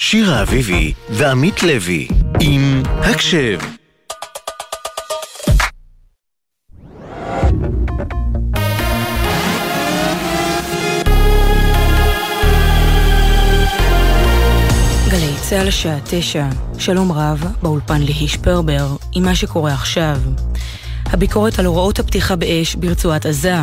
שירה אביבי ועמית לוי עם הקשב גלי צה"ל השעה תשע, שלום רב, באולפן ליהי שפרבר, עם מה שקורה עכשיו. הביקורת על הוראות הפתיחה באש ברצועת עזה.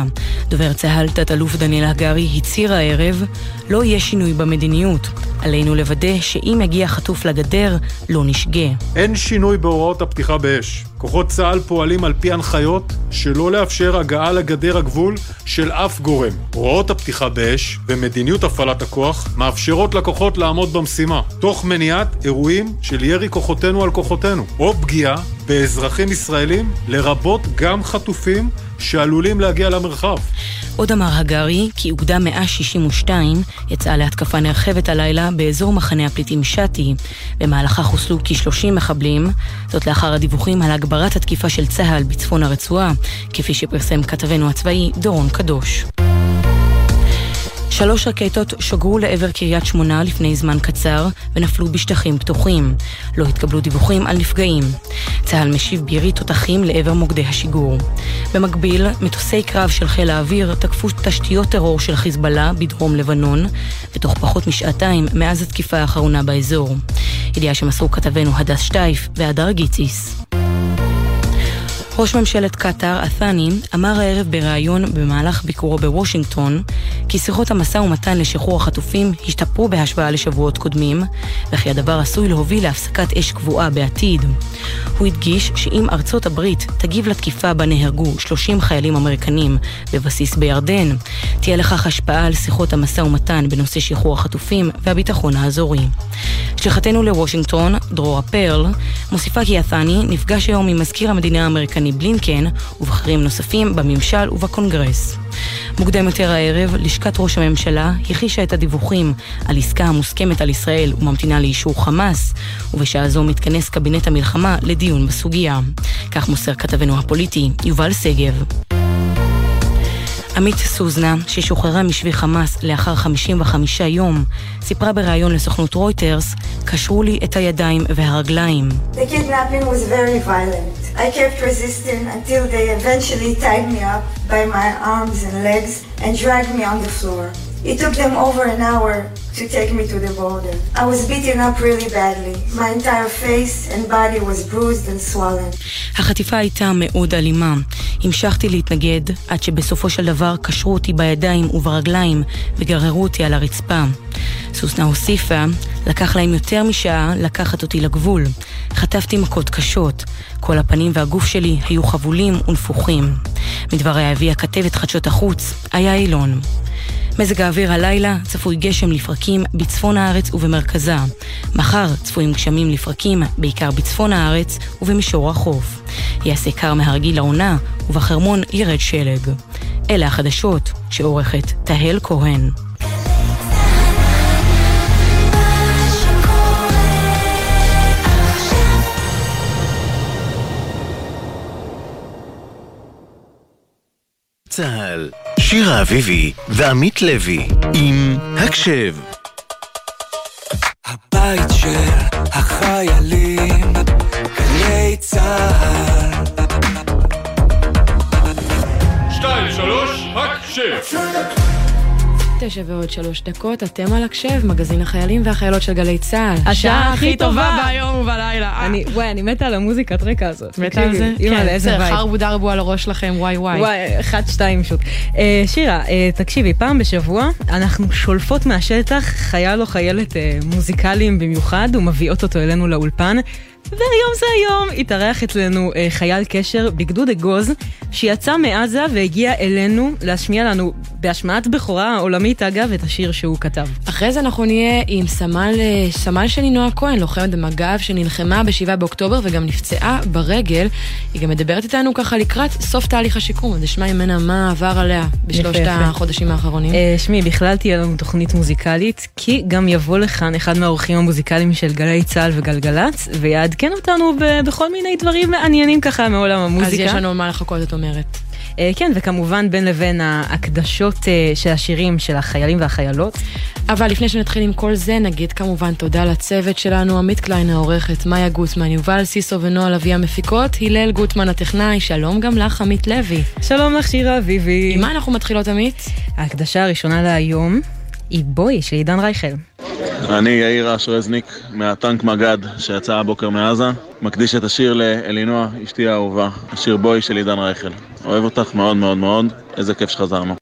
דובר צה"ל, תת-אלוף דניאל הגרי, הצהיר הערב, לא יהיה שינוי במדיניות. עלינו לוודא שאם יגיע חטוף לגדר, לא נשגה. אין שינוי בהוראות הפתיחה באש. כוחות צה"ל פועלים על פי הנחיות שלא לאפשר הגעה לגדר הגבול של אף גורם. הוראות הפתיחה באש ומדיניות הפעלת הכוח מאפשרות לכוחות לעמוד במשימה, תוך מניעת אירועים של ירי כוחותינו על כוחותינו, או פגיעה באזרחים ישראלים, לרבות גם חטופים שעלולים להגיע למרחב. עוד אמר הגרי כי אוגדה 162 יצאה להתקפה נרחבת הלילה באזור מחנה הפליטים שתי. במהלכה חוסלו כ-30 מחבלים, זאת לאחר הדיווחים על הגברת התקיפה של צה"ל בצפון הרצועה, כפי שפרסם כתבנו הצבאי דורון קדוש. שלוש רקטות שוגרו לעבר קריית שמונה לפני זמן קצר ונפלו בשטחים פתוחים. לא התקבלו דיווחים על נפגעים. צה"ל משיב בירי תותחים לעבר מוקדי השיגור. במקביל, מטוסי קרב של חיל האוויר תקפו תשתיות טרור של חיזבאללה בדרום לבנון, ותוך פחות משעתיים מאז התקיפה האחרונה באזור. ידיעה שמסרו כתבנו הדס שטייף והדר גיציס. ראש ממשלת קטאר, א-ת'אני, אמר הערב בריאיון במהלך ביקורו בוושינגטון, כי שיחות המשא ומתן לשחרור החטופים השתפרו בהשוואה לשבועות קודמים, וכי הדבר עשוי להוביל להפסקת אש קבועה בעתיד. הוא הדגיש שאם ארצות הברית תגיב לתקיפה בה נהרגו 30 חיילים אמריקנים בבסיס בירדן, תהיה לכך השפעה על שיחות המשא ומתן בנושא שחרור החטופים והביטחון האזורי. שליחתנו לוושינגטון, דרורה פרל, מוסיפה כי א-ת'אני נפגש היום עם מזכיר המדינה האמריקני בלינקן ובכירים נוספים בממשל ובקונגרס. מוקדם יותר הערב, לשכת ראש הממשלה הכחישה את הדיווחים על עסקה המוסכמת על ישראל וממתינה לאישור חמאס, ובשעה זו מתכנס קבינט המלחמה לדיון בסוגיה. כך מוסר כתבנו הפוליטי יובל שגב. עמית סוזנה, ששוחררה משבי חמאס לאחר 55 יום, סיפרה בריאיון לסוכנות רויטרס, קשרו לי את הידיים והרגליים. Legs the. It took them over an hour to take me to the border. I was beaten up really badly. My entire face and body was bruised and swollen. החטיפה הייתה מאוד אלימה. המשכתי להתנגד עד שבסופו של דבר קשרו אותי בידיים וברגליים וגררו אותי על הרצפה. סוסנה הוסיפה, לקח להם יותר משעה לקחת אותי לגבול. חטפתי מכות קשות. כל הפנים והגוף שלי היו חבולים ונפוחים. מדבריה הביאה כתבת חדשות החוץ, איה אילון. מזג האוויר הלילה צפוי גשם לפרקים בצפון הארץ ובמרכזה. מחר צפויים גשמים לפרקים בעיקר בצפון הארץ ובמישור החוף. יעשה קר מהרגיל לעונה ובחרמון ירד שלג. אלה החדשות שעורכת תהל כהן. צה"ל, שירה אביבי ועמית לוי עם הקשב. הבית של החיילים, גלי צה"ל. שתיים, שלוש, הקשב! תשע ועוד שלוש דקות, אתם על הקשב, מגזין החיילים והחיילות של גלי צה"ל. השעה הכי טובה ביום ובלילה. אני, וואי, אני מתה על המוזיקת רקע הזאת. מתה על זה? לאיזה בסדר, בית. חרבו דרבו על הראש שלכם, וואי וואי. וואי, אחד, שתיים שוט. אה, שירה, אה, תקשיבי, פעם בשבוע אנחנו שולפות מהשטח חייל או חיילת אה, מוזיקליים במיוחד ומביאות אותו אלינו לאולפן. והיום זה היום, התארח אצלנו אה, חייל קשר בגדוד אגוז, שיצא מעזה והגיע אלינו להשמיע לנו בהשמעת בכורה עולמית אגב את השיר שהוא כתב. אחרי זה אנחנו נהיה עם סמל, אה, סמל שני נועה כהן, לוחמת במג"ב שנלחמה ב-7 באוקטובר וגם נפצעה ברגל. היא גם מדברת איתנו ככה לקראת סוף תהליך השיקום, אז נשמע ממנה מה עבר עליה בשלושת יפה. החודשים האחרונים. אה, שמי, בכלל תהיה לנו תוכנית מוזיקלית, כי גם יבוא לכאן אחד מהאורחים המוזיקליים של גלי צה"ל וגלגלצ, ויעדכן אותנו בכל מיני דברים מעניינים ככה מעולם אז המוזיקה. יש לנו מה לחכות, את אומרת. אה, כן, וכמובן בין לבין ההקדשות אה, של השירים של החיילים והחיילות. אבל לפני שנתחיל עם כל זה, נגיד כמובן תודה לצוות שלנו, עמית קליין העורכת, מאיה גוטמן, יובל סיסו ונועה לביא המפיקות, הלל גוטמן הטכנאי, שלום גם לך, עמית לוי. שלום לך, שירה אביבי. עם מה אנחנו מתחילות, עמית? ההקדשה הראשונה להיום היא בואי של עידן רייכל. אני יאיר אש רזניק מהטנק מג"ד שיצא הבוקר מעזה, מקדיש את השיר לאלינוע, אשתי האהובה, השיר בואי של עידן רייכל. אוהב אותך מאוד מאוד מאוד, איזה כיף שחזרנו.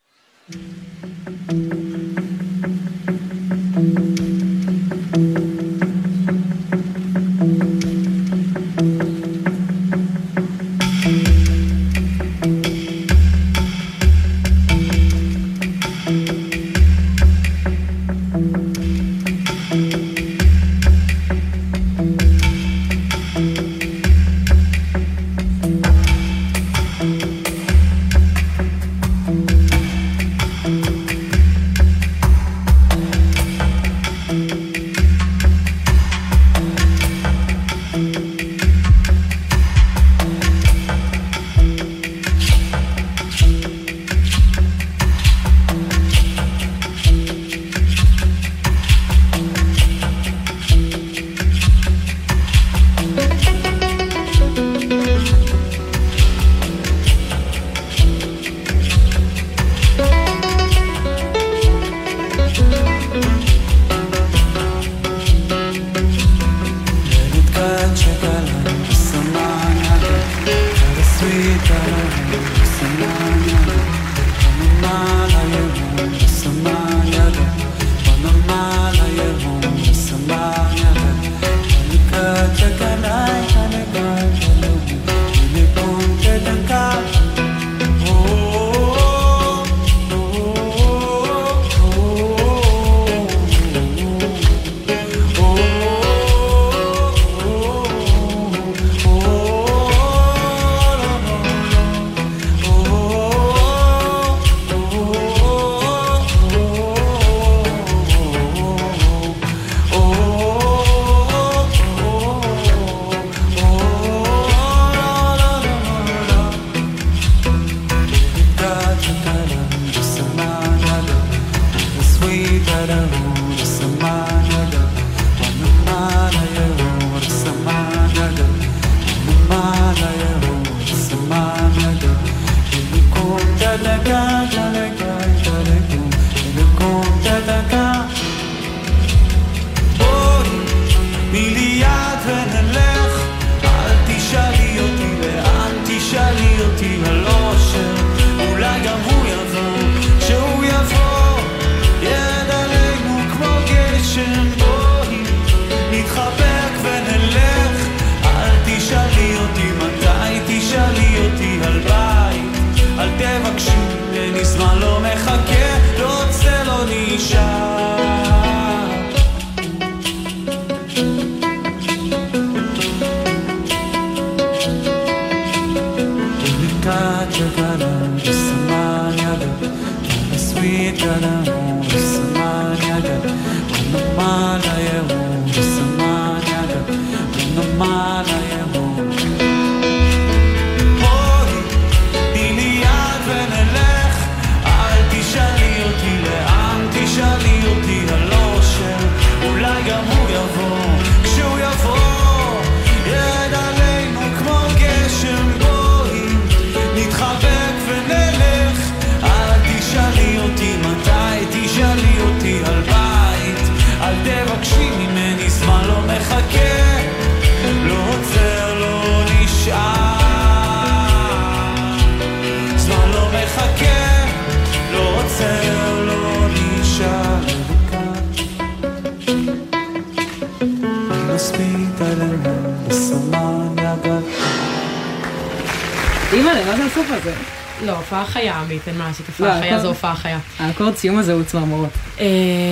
הופעה חיה זו הופעה חיה. האקורד סיום הזה הוא צמרמורות. אה,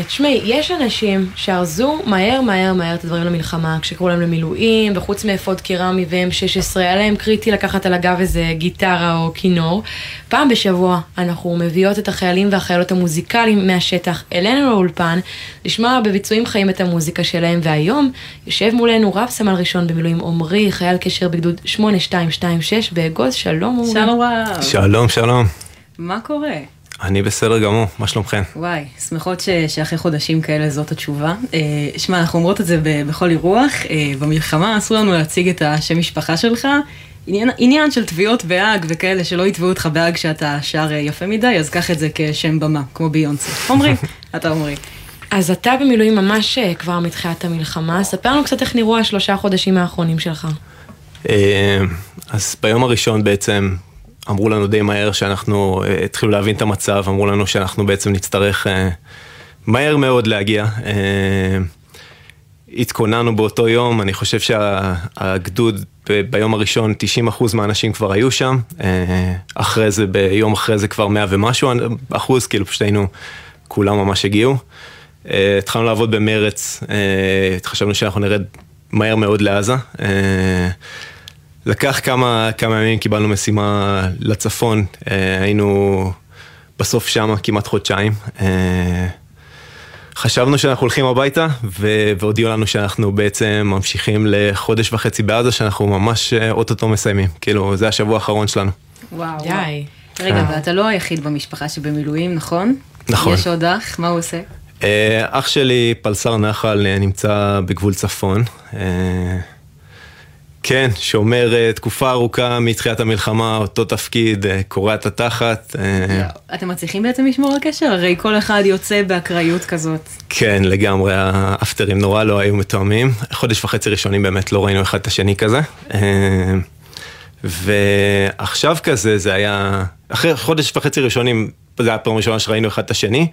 תשמעי, יש אנשים שארזו מהר מהר מהר את הדברים למלחמה, כשקראו להם למילואים, וחוץ מאפוד קרמי ו-M16, היה להם קריטי לקחת על הגב איזה גיטרה או כינור. פעם בשבוע אנחנו מביאות את החיילים והחיילות המוזיקליים מהשטח אלינו לאולפן, לשמוע בביצועים חיים את המוזיקה שלהם, והיום יושב מולנו רב סמל ראשון במילואים עמרי, חייל קשר בגדוד 8226 באגוז, שלום עמרי. שלום רב. שלום שלום, שלום. מה קורה? אני בסדר גמור, מה שלומכם? וואי, שמחות ש, שאחרי חודשים כאלה זאת התשובה. אה, שמע, אנחנו אומרות את זה ב, בכל אירוח, אה, במלחמה אסור לנו להציג את השם משפחה שלך. עניין, עניין של תביעות בהאג וכאלה שלא יתבעו אותך בהאג שאתה שר אה, יפה מדי, אז קח את זה כשם במה, כמו ביונסה. עמרי, אתה עמרי. אז אתה במילואים ממש אה, כבר מתחילת המלחמה, ספר לנו קצת איך נראו השלושה חודשים האחרונים שלך. אה, אז ביום הראשון בעצם אמרו לנו די מהר שאנחנו, אה, התחילו להבין את המצב, אמרו לנו שאנחנו בעצם נצטרך אה, מהר מאוד להגיע. אה, התכוננו באותו יום, אני חושב שהגדוד ביום הראשון 90% מהאנשים כבר היו שם, אחרי זה, ביום אחרי זה כבר 100 ומשהו אחוז, כאילו פשוט היינו, כולם ממש הגיעו. התחלנו לעבוד במרץ, חשבנו שאנחנו נרד מהר מאוד לעזה. אה, לקח כמה, כמה ימים, קיבלנו משימה לצפון, אה, היינו בסוף שמה כמעט חודשיים. אה, חשבנו שאנחנו הולכים הביתה, ו- והודיעו לנו שאנחנו בעצם ממשיכים לחודש וחצי בעזה, שאנחנו ממש אה, אוטוטו מסיימים. כאילו, זה השבוע האחרון שלנו. וואו. די. רגע, ואתה לא היחיד במשפחה שבמילואים, נכון? נכון. יש עוד אח, מה הוא עושה? אה, אח שלי, פלסר נחל, אה, נמצא בגבול צפון. כן, שומר אה, תקופה ארוכה מתחילת המלחמה, אותו תפקיד, אה, קורע את התחת. אה, אתם מצליחים בעצם לשמור על קשר? הרי כל אחד יוצא באקראיות כזאת. כן, לגמרי, האפטרים נורא לא היו מתואמים. חודש וחצי ראשונים באמת לא ראינו אחד את השני כזה. ועכשיו כזה, זה היה... אחרי חודש וחצי ראשונים, זה היה הפעם הראשונה שראינו אחד את השני,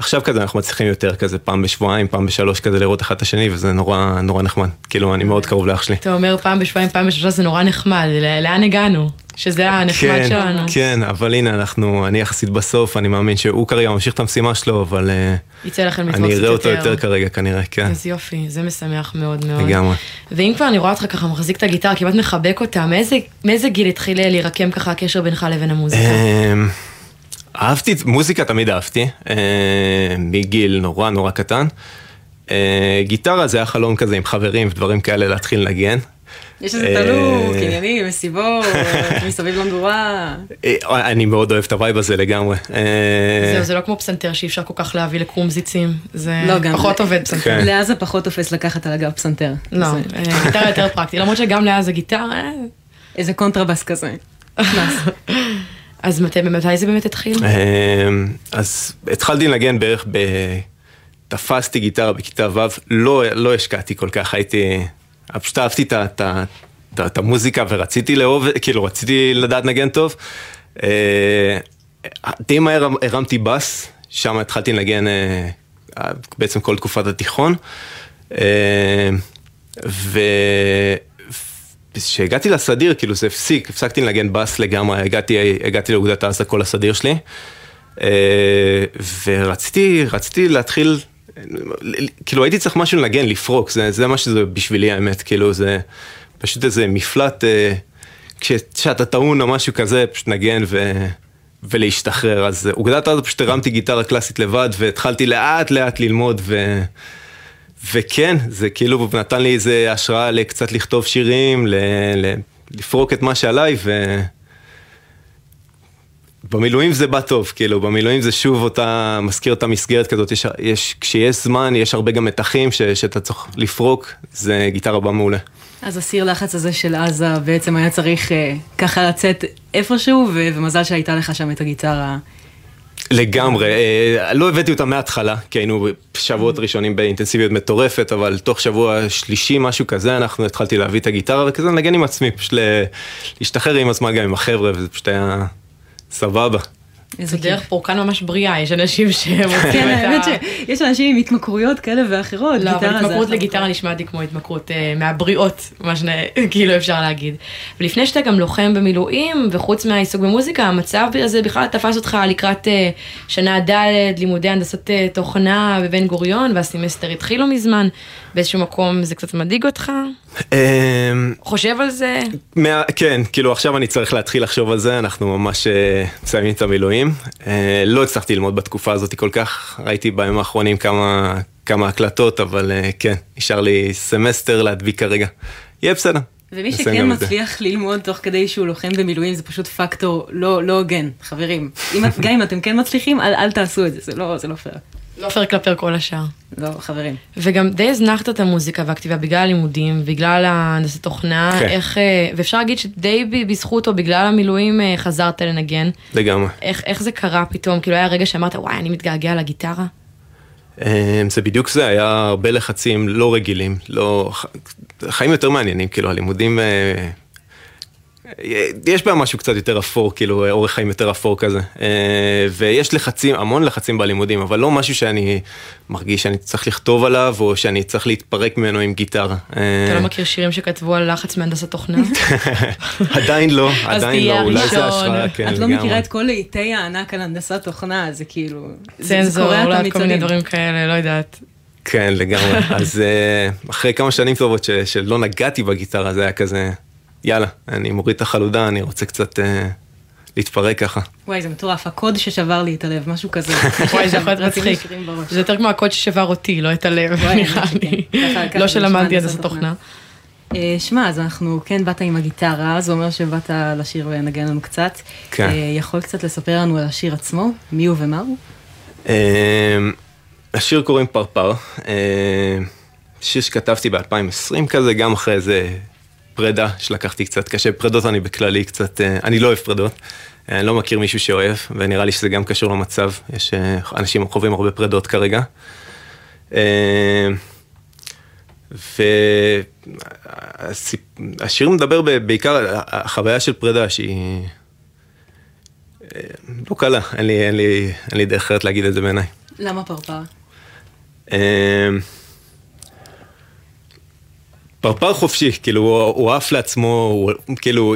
ועכשיו כזה אנחנו מצליחים יותר כזה פעם בשבועיים, פעם בשלוש כזה לראות אחד את השני, וזה נורא נורא נחמד. כאילו, אני מאוד קרוב לאח שלי. אתה אומר פעם בשבועיים, פעם בשלושה, זה נורא נחמד, לאן הגענו? שזה הנחמד כן, שלנו. כן, אבל הנה, אנחנו, אני יחסית בסוף, אני מאמין שהוא כרגע ממשיך את המשימה שלו, אבל אה, יצא לכם לתפוס אני קצת אראה אותו יותר כרגע כנראה, כן, איזה יופי, זה משמח מאוד מאוד. לגמרי. ואם כבר אני רואה אותך ככה מחזיק את הגיטרה, כמעט מחבק אותה, מאיזה, מאיזה גיל התחיל להירקם ככה הקשר בינך לבין המוזיקה? אהבתי, מוזיקה תמיד אהבתי, אה, מגיל נורא נורא קטן. אה, גיטרה זה היה חלום כזה עם חברים ודברים כאלה להתחיל לנגן. יש איזה אה, תלוק, עניינים, מסיבות, מסביב למדורה. אה, אני מאוד אוהב את ה vibe הזה לגמרי. אה, זהו, זה לא כמו פסנתר שאי אפשר כל כך להביא לקומזיצים, זה לא, פחות עובד פסנתר. כן. לעזה פחות תופס לקחת על הגב פסנתר. לא, זה- אה, גיטרה יותר פרקטי, למרות שגם לעזה הגיטרה, אה, איזה קונטרבאס כזה. אז מתי זה באמת התחיל? אמ, אז התחלתי לנגן בערך ב... תפסתי גיטרה בכיתה ו', לא, לא השקעתי כל כך, הייתי... פשוט אהבתי את המוזיקה ורציתי לאהוב, כאילו רציתי לדעת לנגן טוב. אה, די מהר הרמתי בס, שם התחלתי לנגן אה, בעצם כל תקופת התיכון. אה, ו... כשהגעתי לסדיר, כאילו זה הפסיק, הפסקתי לנגן בס לגמרי, הגעתי, הגעתי לאוגדת עזה כל הסדיר שלי. אה, ורציתי, רציתי להתחיל, כאילו הייתי צריך משהו לנגן, לפרוק, זה, זה מה שזה בשבילי האמת, כאילו זה פשוט איזה מפלט, אה, כשאתה טעון או משהו כזה, פשוט נגן ו... ולהשתחרר. אז אוגדת עזה פשוט הרמתי גיטרה קלאסית לבד והתחלתי לאט לאט ללמוד ו... וכן, זה כאילו נתן לי איזה השראה לקצת לכתוב שירים, ל... ל... לפרוק את מה שעליי ו... במילואים זה בא טוב, כאילו, במילואים זה שוב אותה, מזכיר אותה מסגרת כזאת, יש, יש, כשיש זמן, יש הרבה גם מתחים ש, שאתה צריך לפרוק, זה גיטרה בא מעולה. אז הסיר לחץ הזה של עזה בעצם היה צריך אה, ככה לצאת איפשהו, ו- ומזל שהייתה לך שם את הגיטרה. לגמרי, אה, לא הבאתי אותה מההתחלה, כי היינו שבועות ראשונים באינטנסיביות מטורפת, אבל תוך שבוע שלישי, משהו כזה, אנחנו התחלתי להביא את הגיטרה, וכזה לנגן עם עצמי, פשוט להשתחרר עם הזמן גם עם החבר'ה, וזה פשוט היה סבבה. איזה זה דרך פורקן ממש בריאה, יש אנשים שהם עושים כן, את האמת ה... שיש אנשים עם התמכרויות כאלה ואחרות. לא, אבל התמכרות לגיטרה נשמעת לי כמו התמכרות אה, מהבריאות, מה שכאילו אפשר להגיד. ולפני שאתה גם לוחם במילואים, וחוץ מהעיסוק במוזיקה, המצב הזה בכלל תפס אותך לקראת אה, שנה ד', לימודי הנדסת אה, תוכנה בבן גוריון, והסמסטר התחיל לא מזמן. באיזשהו מקום זה קצת מדאיג אותך? אמ, חושב על זה? מה, כן, כאילו עכשיו אני צריך להתחיל לחשוב על זה, אנחנו ממש אה, מסיימים את המילואים. אה, לא הצלחתי ללמוד בתקופה הזאת כל כך, ראיתי בימים האחרונים כמה, כמה הקלטות, אבל אה, כן, נשאר לי סמסטר להדביק כרגע. יהיה בסדר. ומי שכן מצליח ללמוד תוך כדי שהוא לוחם במילואים זה פשוט פקטור לא, לא הוגן, חברים. גם אם אתם כן מצליחים, אל, אל תעשו את זה, זה לא, זה לא פייר. לא פייר כלפי כל השאר. לא, חברים. וגם די הזנחת את המוזיקה והכתיבה בגלל הלימודים, בגלל ההנדסת תוכנה, כן. איך, אה, ואפשר להגיד שדי בזכות או בגלל המילואים אה, חזרת לנגן. לגמרי. איך, איך זה קרה פתאום? כאילו היה רגע שאמרת, וואי, אני מתגעגע לגיטרה? אמ, זה בדיוק זה, היה הרבה לחצים לא רגילים, לא... חיים יותר מעניינים, כאילו הלימודים אה, יש בה משהו קצת יותר אפור, כאילו אורך חיים יותר אפור כזה. אה, ויש לחצים, המון לחצים בלימודים, אבל לא משהו שאני מרגיש שאני צריך לכתוב עליו, או שאני צריך להתפרק ממנו עם גיטרה. אתה לא מכיר שירים שכתבו על לחץ מהנדסת תוכנה? עדיין לא, עדיין לא, אולי זה השראה, כן, את לא מכירה את כל לעיתי הענק על הנדסת תוכנה, זה כאילו... צנזור, אולי כל מיני דברים כאלה, לא יודעת. כן, לגמרי. אז אה, אחרי כמה שנים טובות שלא נגעתי בגיטרה, זה היה כזה... יאללה, אני מוריד את החלודה, אני רוצה קצת אה, להתפרק ככה. וואי, זה מטורף, הקוד ששבר לי את הלב, משהו כזה. וואי, זה יכול להיות מצחיק. זה יותר כמו הקוד ששבר אותי, לא את הלב, נראה לי. לא שלמדתי הנדסת תוכנה. אה, שמע, אז אנחנו, כן באת עם הגיטרה, זה אומר שבאת לשיר ולנגן לנו קצת. כן. אה, יכול קצת לספר לנו על השיר עצמו? מי הוא ומה הוא? השיר קוראים פרפר. שיר שכתבתי ב-2020 כזה, גם אחרי איזה פרידה שלקחתי קצת קשה, פרידות אני בכללי קצת, אה, אני לא אוהב פרידות. אה, אני לא מכיר מישהו שאוהב, ונראה לי שזה גם קשור למצב, יש אה, אנשים חווים הרבה פרידות כרגע. והשיר מדבר בעיקר על החוויה של פרידה שהיא לא קלה, אין לי, אין לי, אין לי דרך אחרת להגיד את זה בעיניי. למה פרפר? פרפר חופשי, כאילו הוא, הוא עף לעצמו, הוא כאילו,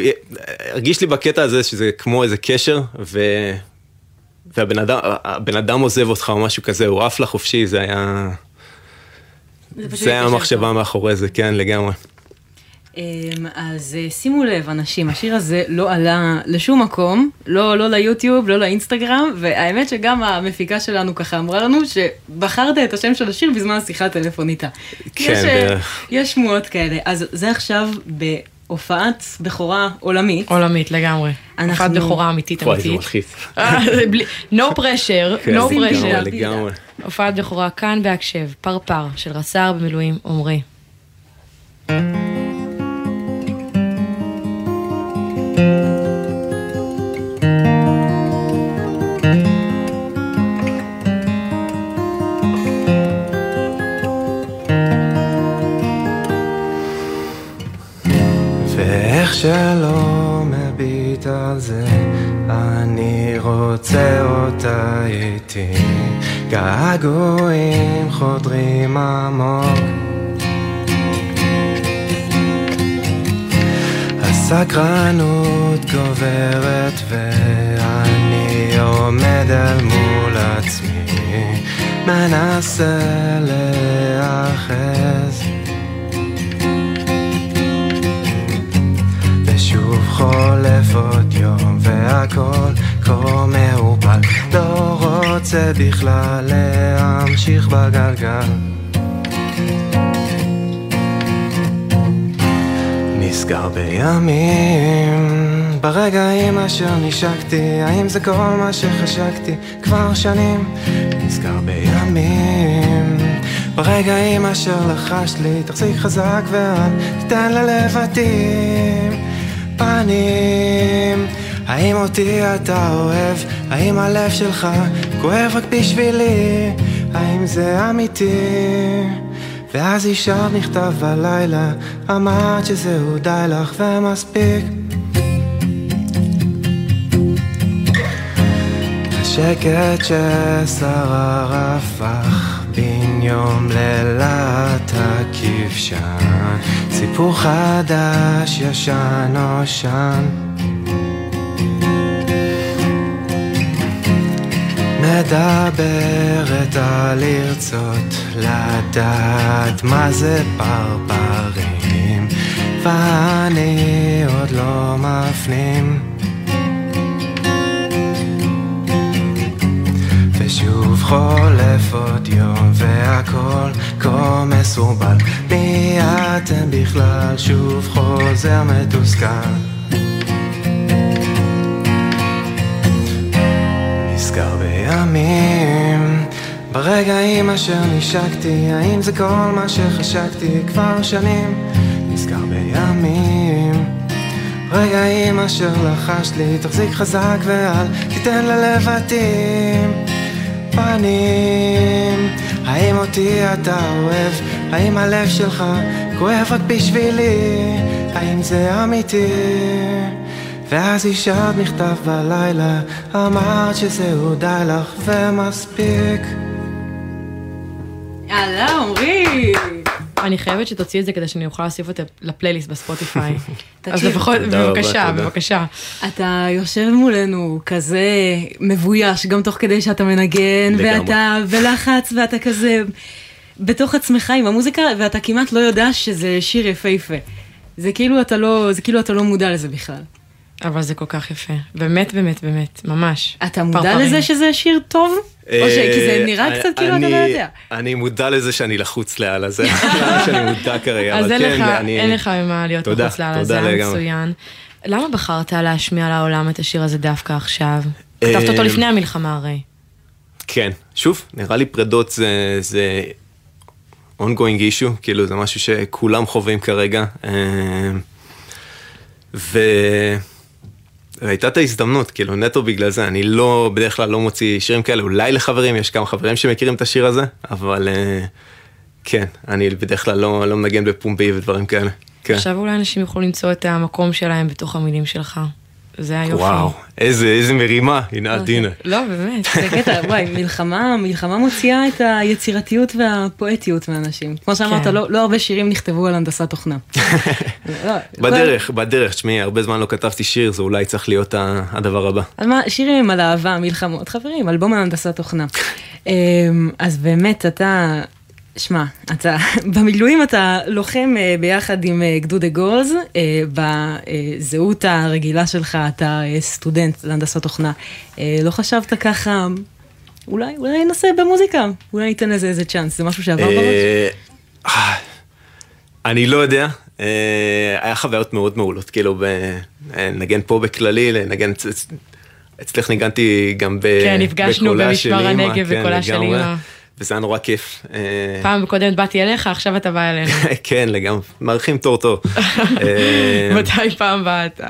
הרגיש לי בקטע הזה שזה כמו איזה קשר, ו... והבן אדם, אדם עוזב אותך או משהו כזה, הוא עף לחופשי, זה היה... זה, זה היה המחשבה מאחורי זה, כן, לגמרי. אמ, אז אה, שימו לב, אנשים, השיר הזה לא עלה לשום מקום, לא, לא ליוטיוב, לא לאינסטגרם, והאמת שגם המפיקה שלנו ככה אמרה לנו שבחרת את השם של השיר בזמן השיחה הטלפונית. כן, יש, אה, בערך. יש שמועות כאלה. אז זה עכשיו בהופעת בכורה עולמית. עולמית, לגמרי. אנחנו... הופעת בכורה אמיתית אמיתית. וואי, זה מלחיץ. אה, no pressure, כן, no pressure. לגמרי. הופעת בכורה כאן בהקשב, פרפר של רס"ר במילואים עומרי. שלא מביט על זה, אני רוצה אותה איתי. געגועים חודרים עמוק הסקרנות גוברת ואני עומד אל מול עצמי מנסה להאחז חולף עוד יום והכל כה מעורפל. לא רוצה בכלל להמשיך בגלגל. נסגר בימים, ברגעים אשר נשקתי, האם זה כל מה שחשקתי? כבר שנים? נסגר בימים, ברגעים אשר לחש לי, תחזיק חזק ואל תיתן ללבטים פנים. האם אותי אתה אוהב? האם הלב שלך כואב רק בשבילי? האם זה אמיתי? ואז אישרת נכתב בלילה, אמרת שזהו די לך ומספיק. השקט ששרר הפך בן יום לילת הכבשן, סיפור חדש ישן נושן. מדברת על לרצות לדעת מה זה פרפרים. ואני עוד לא מפנים ושוב חולף עוד יום והכל כה מסורבל. מי אתם בכלל? שוב חוזר מתוסכל. נזכר בימים ברגעים אשר נשקתי. האם זה כל מה שחשקתי? כבר שנים. נזכר בימים רגעים אשר לחשת לי. תחזיק חזק ואל תיתן ללבטים פנים האם אותי אתה אוהב? האם הלב שלך כואב רק בשבילי? האם זה אמיתי? ואז השארת מכתב בלילה אמרת שזהו די לך ומספיק יאללה, עמרי! אני חייבת שתוציא את זה כדי שאני אוכל להוסיף אותה לפלייליסט בספוטיפיי. אז. לפחות, בבקשה. בבקשה. אתה יושב מולנו כזה מבויש, גם תוך כדי שאתה מנגן. ואתה בלחץ, ואתה כזה בתוך עצמך עם המוזיקה, ואתה כמעט לא יודע שזה שיר יפהפה. זה כאילו אתה לא, זה כאילו אתה לא מודע לזה בכלל. אבל זה כל כך יפה. באמת, באמת, באמת, ממש. אתה מודע. לזה שזה שיר טוב? או זה נראה קצת כאילו אתה לא אה, אני- יודע. אני מודע לזה שאני לחוץ לאללה, זה מה שאני מודע כרגע, אז אבל כן, אני... אין לך ממה להיות מחוץ לאללה, זה היה. מצוין. למה בחרת להשמיע לעולם את השיר הזה דווקא עכשיו? כתבת אותו אה, לפני המלחמה הרי. כן, שוב, נראה לי פרדות זה, זה ongoing issue, כאילו זה משהו שכולם חווים כרגע. אה, ו... והייתה את ההזדמנות, כאילו נטו בגלל זה, אני לא, בדרך כלל לא מוציא שירים כאלה, אולי לחברים, יש כמה חברים שמכירים את השיר הזה, אבל אה, כן, אני בדרך כלל לא, לא מנגן בפומבי ודברים כאלה. כן. עכשיו אולי אנשים יוכלו למצוא את המקום שלהם בתוך המילים שלך. זה היופי. וואו, איזה, איזה מרימה, הנה את, הנה. לא, באמת. זה קטע, וואי, מלחמה, מלחמה מוציאה את היצירתיות והפואטיות מאנשים. כמו שאמרת, כן. לא, לא הרבה שירים נכתבו על הנדסת תוכנה. לא, בדרך, בדרך, תשמעי, הרבה זמן לא כתבתי שיר, זה אולי צריך להיות הדבר הבא. על מה, שירים על אהבה, מלחמות, חברים, אלבום על הנדסת תוכנה. אמ, אז באמת, אתה, שמע, אתה, במילואים אתה לוחם אה, ביחד עם אה, גדוד אגוז, אה, בזהות הרגילה שלך אתה סטודנט להנדסת תוכנה. לא חשבת ככה, אולי, אולי ננסה במוזיקה, אולי ניתן לזה איזה צ'אנס, זה משהו שעבר בראש? אני לא יודע, היה חוויות מאוד מעולות, כאילו, לנגן פה בכללי, לנגן, אצ- אצלך ניגנתי גם כן, נפגשנו בקולה של במשמר אמא, הנגב כן, בקולה של לגמרי. וזה היה נורא כיף. אה, פעם קודמת באתי אליך, עכשיו אתה בא אלינו. כן, לגמרי, מארחים תור טוב. אה, מתי פעם באת?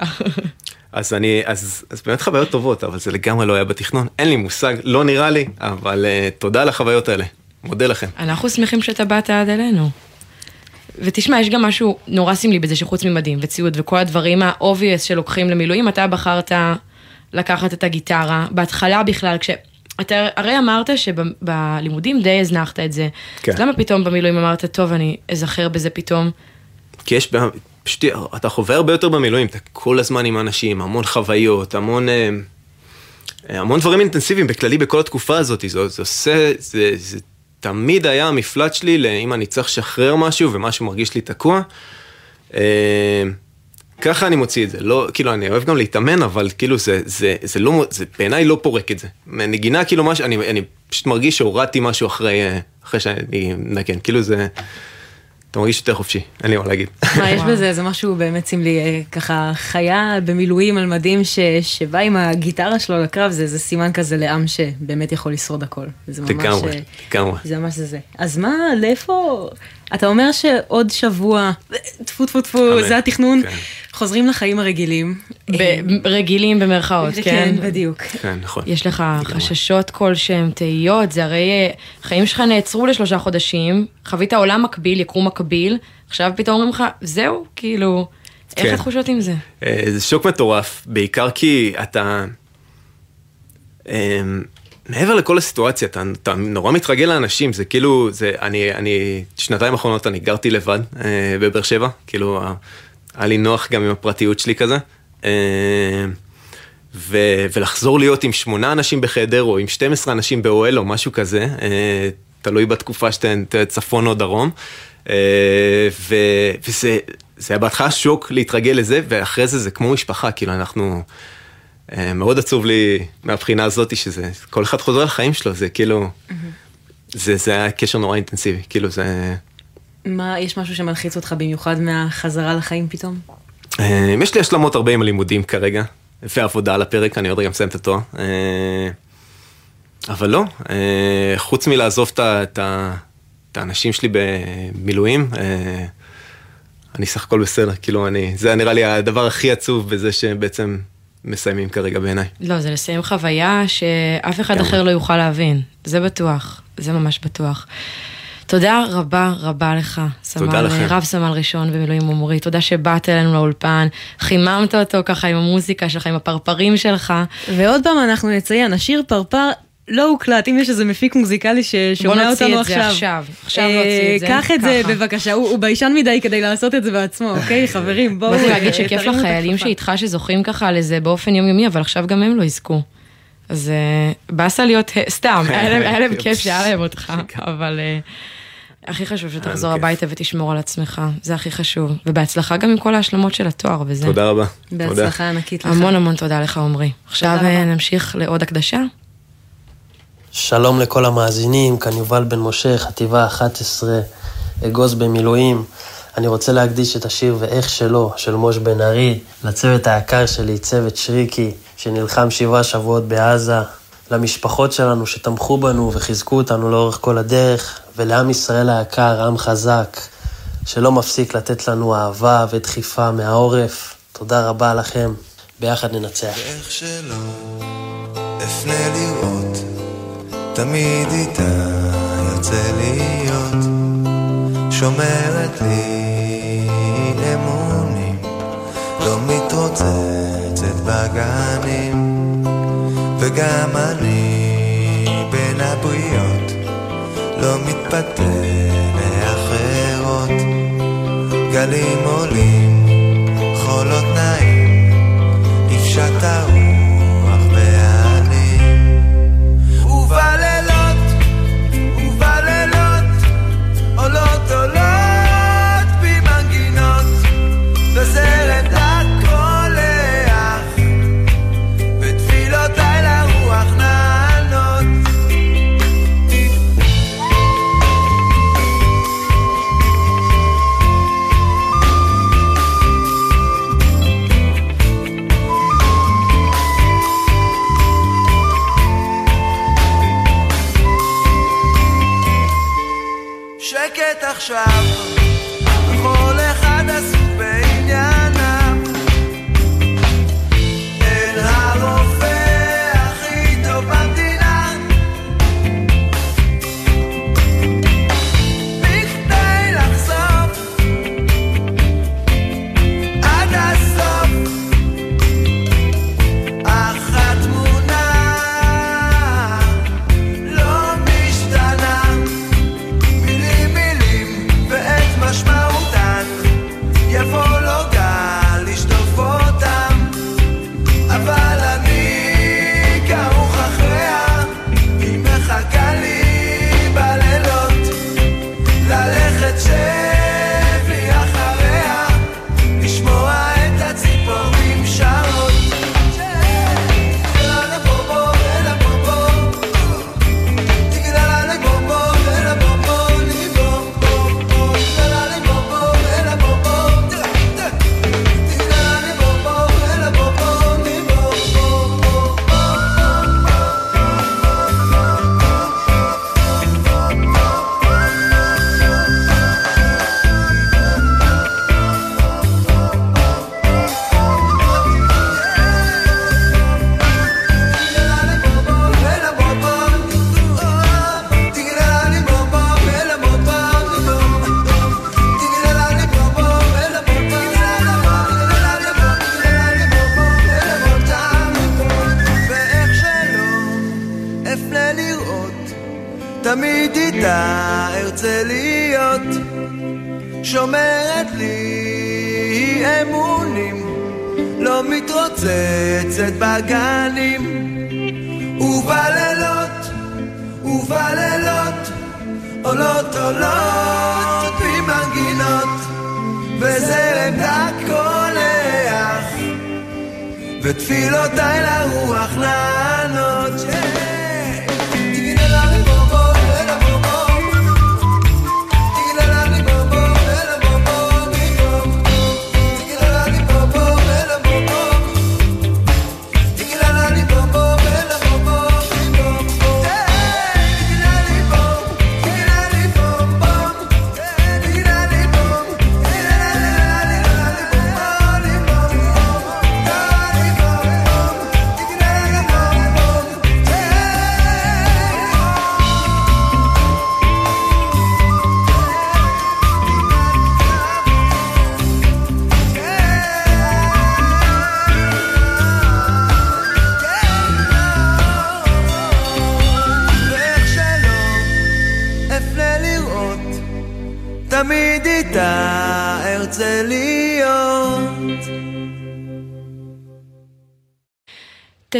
אז אני, אז, אז באמת חוויות טובות, אבל זה לגמרי לא היה בתכנון. אין לי מושג, לא נראה לי, אבל uh, תודה על החוויות האלה. מודה לכם. אנחנו שמחים שאתה באת עד אלינו. ותשמע, יש גם משהו נורא סמלי בזה שחוץ ממדים וציוד וכל הדברים ה-obvious שלוקחים למילואים, אתה בחרת לקחת את הגיטרה. בהתחלה בכלל, כש... אתה הרי אמרת שבלימודים די הזנחת את זה. כן. אז למה פתאום במילואים אמרת, טוב, אני אזכר בזה פתאום? כי יש, פשוט, אתה חווה הרבה יותר במילואים, אתה כל הזמן עם אנשים, המון חוויות, המון, אה, המון דברים אינטנסיביים בכללי בכל התקופה הזאת, זה, זה עושה, זה, זה תמיד היה המפלט שלי, אם אני צריך לשחרר משהו ומשהו מרגיש לי תקוע. ככה אני מוציא את זה, לא, כאילו אני אוהב גם להתאמן, אבל כאילו זה, זה, זה לא, זה בעיניי לא פורק את זה. נגינה כאילו משהו, אני, אני פשוט מרגיש שהורדתי משהו אחרי, אחרי שאני מנגן, כאילו זה, אתה מרגיש יותר חופשי, אין לי מה להגיד. מה, יש בזה איזה משהו באמת סמלי, אה, ככה חיה במילואים על מדים ש- שבא עם הגיטרה שלו לקרב, זה איזה סימן כזה לעם שבאמת יכול לשרוד הכל. זה. לגמרי, אה, לגמרי. זה ממש זה זה. אז מה, לאיפה... אתה אומר שעוד שבוע, טפו טפו טפו. זה התכנון, כן. חוזרים לחיים הרגילים. ב- רגילים במרכאות, כן, כן? בדיוק. כן, נכון. יש לך חששות כלשהם, תהיות, זה הרי אה, החיים שלך נעצרו לשלושה חודשים, חווית עולם מקביל, יקום מקביל, עכשיו פתאום אומרים לך, זהו, כאילו, איך כן. התחושות עם זה? אה, זה שוק מטורף, בעיקר כי אתה... מעבר לכל הסיטואציה, אתה, אתה נורא מתרגל לאנשים, זה כאילו, זה, אני, אני, שנתיים האחרונות אני גרתי לבד אה, בבאר שבע, כאילו, היה לי נוח גם עם הפרטיות שלי כזה. אה, ו, ולחזור להיות עם שמונה אנשים בחדר, או עם 12 אנשים באוהל, או משהו כזה, אה, תלוי בתקופה שאתם צפון או דרום. אה, ו, וזה זה היה בהתחלה שוק להתרגל לזה, ואחרי זה זה כמו משפחה, כאילו אנחנו... אה, מאוד עצוב לי מהבחינה הזאת שזה, כל אחד חוזר לחיים שלו, זה כאילו, זה, זה היה קשר נורא אינטנסיבי, כאילו זה... מה, יש משהו שמלחיץ אותך במיוחד מהחזרה לחיים פתאום? אה, יש לי השלמות הרבה עם הלימודים כרגע, ועבודה על הפרק, אני עוד רגע מסיים את התואר. אה, אבל לא, חוץ מלעזוב את האנשים שלי במילואים, אני סך הכל בסדר, כאילו אני, זה נראה לי הדבר הכי עצוב בזה שבעצם מסיימים כרגע בעיניי. לא, זה לסיים חוויה שאף אחד כן. אחר לא יוכל להבין. זה בטוח, זה ממש בטוח. תודה רבה רבה לך, תודה סמל, לכם. רב סמל ראשון במילואים עמרי, תודה שבאת אלינו לאולפן, חיממת אותו ככה עם המוזיקה שלך, עם הפרפרים שלך. ועוד פעם אנחנו נציין, השיר פרפר לא הוקלט, אם יש איזה מפיק מוזיקלי ששומע בוא נוציא אותנו את זה עכשיו. עכשיו. עכשיו אה, נוציא את זה, קח את זה. בבקשה, הוא ביישן מדי כדי לעשות את זה בעצמו, אוקיי? חברים, בואו... באתי להגיד אה, שכיף לחיילים. שאיתך שזוכים ככה לזה באופן יומיומי, אבל עכשיו גם הם לא יזכו. אז אה, באסה להיות, סתם, היה להם- היה להם כיף שהיה להם אותך, אבל אה, הכי חשוב שתחזור הביתה ותשמור על עצמך, זה הכי חשוב. ובהצלחה גם עם כל ההשלמות של התואר וזה. תודה רבה. בהצלחה ענקית לך. המון המון תודה לך עמרי. עכשיו אה, נמשיך לעוד הקדשה. שלום לכל המאזינים, כאן יובל בן משה, חטיבה 11, אגוז במילואים. אני רוצה להקדיש את השיר ואיך שלא, של מוש בן ארי, לצוות היקר שלי, צוות שריקי, שנלחם שבעה שבועות בעזה, למשפחות שלנו שתמכו בנו וחיזקו אותנו לאורך כל הדרך, ולעם ישראל היקר, עם חזק, שלא מפסיק לתת לנו אהבה ודחיפה מהעורף. תודה רבה לכם, ביחד ננצח. איך שלא אפנה לראות, תמיד איתה יוצא להיות, שומרת לי אמונים, לא מתרוצצת בגנים, וגם אני בין הבריות, לא מתפתה לאחרות, גלים עולים, חולות נעים, נפשט הרוח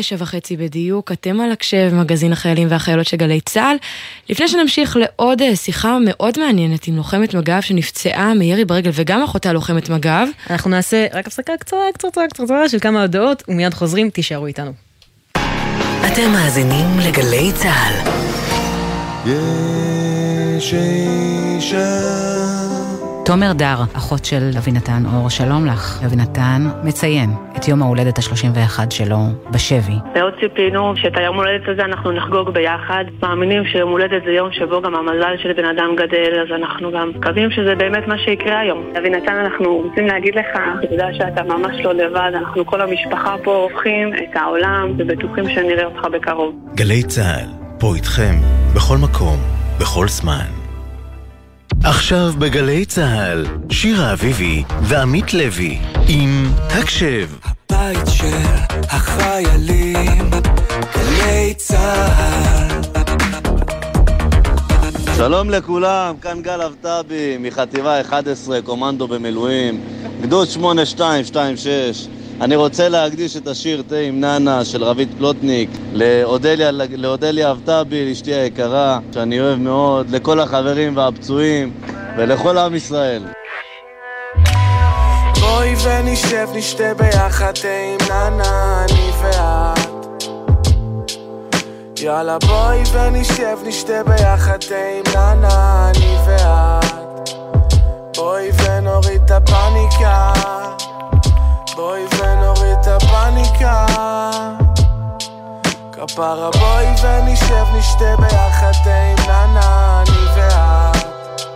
תשע וחצי בדיוק, אתם על הקשב, מגזין החיילים והחיילות של גלי צה"ל. לפני שנמשיך לעוד אה, שיחה מאוד מעניינת עם לוחמת מג"ב שנפצעה מירי ברגל וגם אחותה לוחמת מג"ב. אנחנו נעשה רק הפסקה קצרה, קצרה, קצרה של כמה הודעות ומיד חוזרים, תישארו איתנו. אתם מאזינים לגלי צה"ל. יש אישה תומר דר, אחות של אבינתן אור, שלום לך. אבינתן מציין את יום ההולדת ה-31 שלו בשבי. מאוד ציפינו שאת היום הולדת הזה אנחנו נחגוג ביחד. מאמינים שיום הולדת זה יום שבו גם המזל של בן אדם גדל, אז אנחנו גם מקווים שזה באמת מה שיקרה היום. אבינתן, אנחנו רוצים להגיד לך, אתה יודע שאתה ממש לא לבד, אנחנו כל המשפחה פה הופכים את העולם ובטוחים שנראה אותך בקרוב. גלי צה"ל, פה איתכם, בכל מקום, בכל זמן. עכשיו בגלי צה"ל, שירה אביבי ועמית לוי עם הקשב. הבית של החיילים, גלי צה"ל. שלום לכולם, כאן גל אבטבי מחטיבה 11, קומנדו במילואים, גדוד 8226. אני רוצה להקדיש את השיר תה עם נאנה של רבית פלוטניק לאודליה, אבטבי, לאשתי היקרה, שאני אוהב מאוד, לכל החברים והפצועים ולכל עם ישראל. בואי ונשב, נשתה ביחד תה עם נאנה, אני ואת. יאללה בואי ונשב, נשתה ביחד תה עם נאנה, אני ואת. בואי ונוריד את הפאניקה. בואי ונוריד את הפאניקה. כפרה בואי ונשב נשתה ביחד עם נאנה, אני ואת.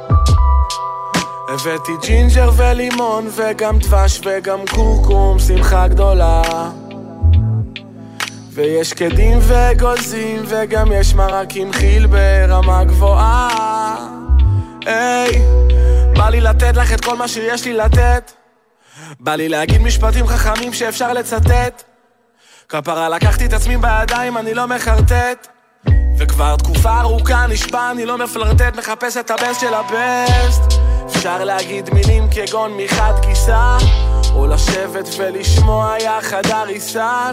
הבאתי ג'ינג'ר ולימון וגם דבש וגם קורקום, שמחה גדולה. ויש שקדים ואגוזים וגם יש מרק עם חיל ברמה גבוהה. היי, בא לי לתת לך את כל מה שיש לי לתת בא לי להגיד משפטים חכמים שאפשר לצטט. כפרה לקחתי את עצמי בידיים, אני לא מחרטט. וכבר תקופה ארוכה נשבע, אני לא מפלרטט מחפש את ה best של ה best. אפשר להגיד מילים כגון מחד גיסה או לשבת ולשמוע יחד הריסה.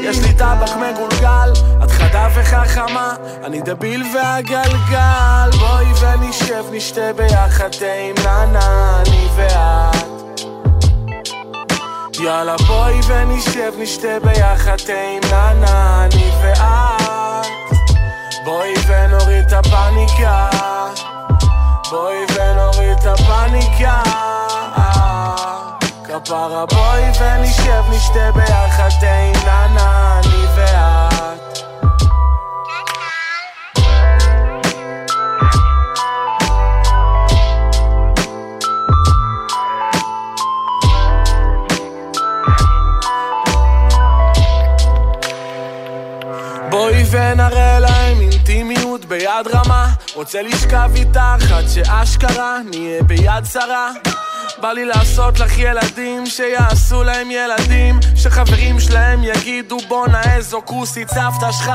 יש לי טבח מגולגל, את חדה וחכמה, אני דביל והגלגל. בואי ונשב, נשתה ביחד תה עם אני ואת. יאללה בואי ונשב, נשתה ביחד תה עם נאנה, אני ואת. בואי ונוריד את הפאניקה. בואי ונוריד את הפאניקה. כפרה בואי ונשב, נשתה ביחד תה עם נאנה, אני ואת רוצה לשכב איתך עד שאשכרה נהיה ביד שרה. בא לי לעשות לך ילדים שיעשו להם ילדים שחברים שלהם יגידו בואנה איזו כוסית סבתא שלך.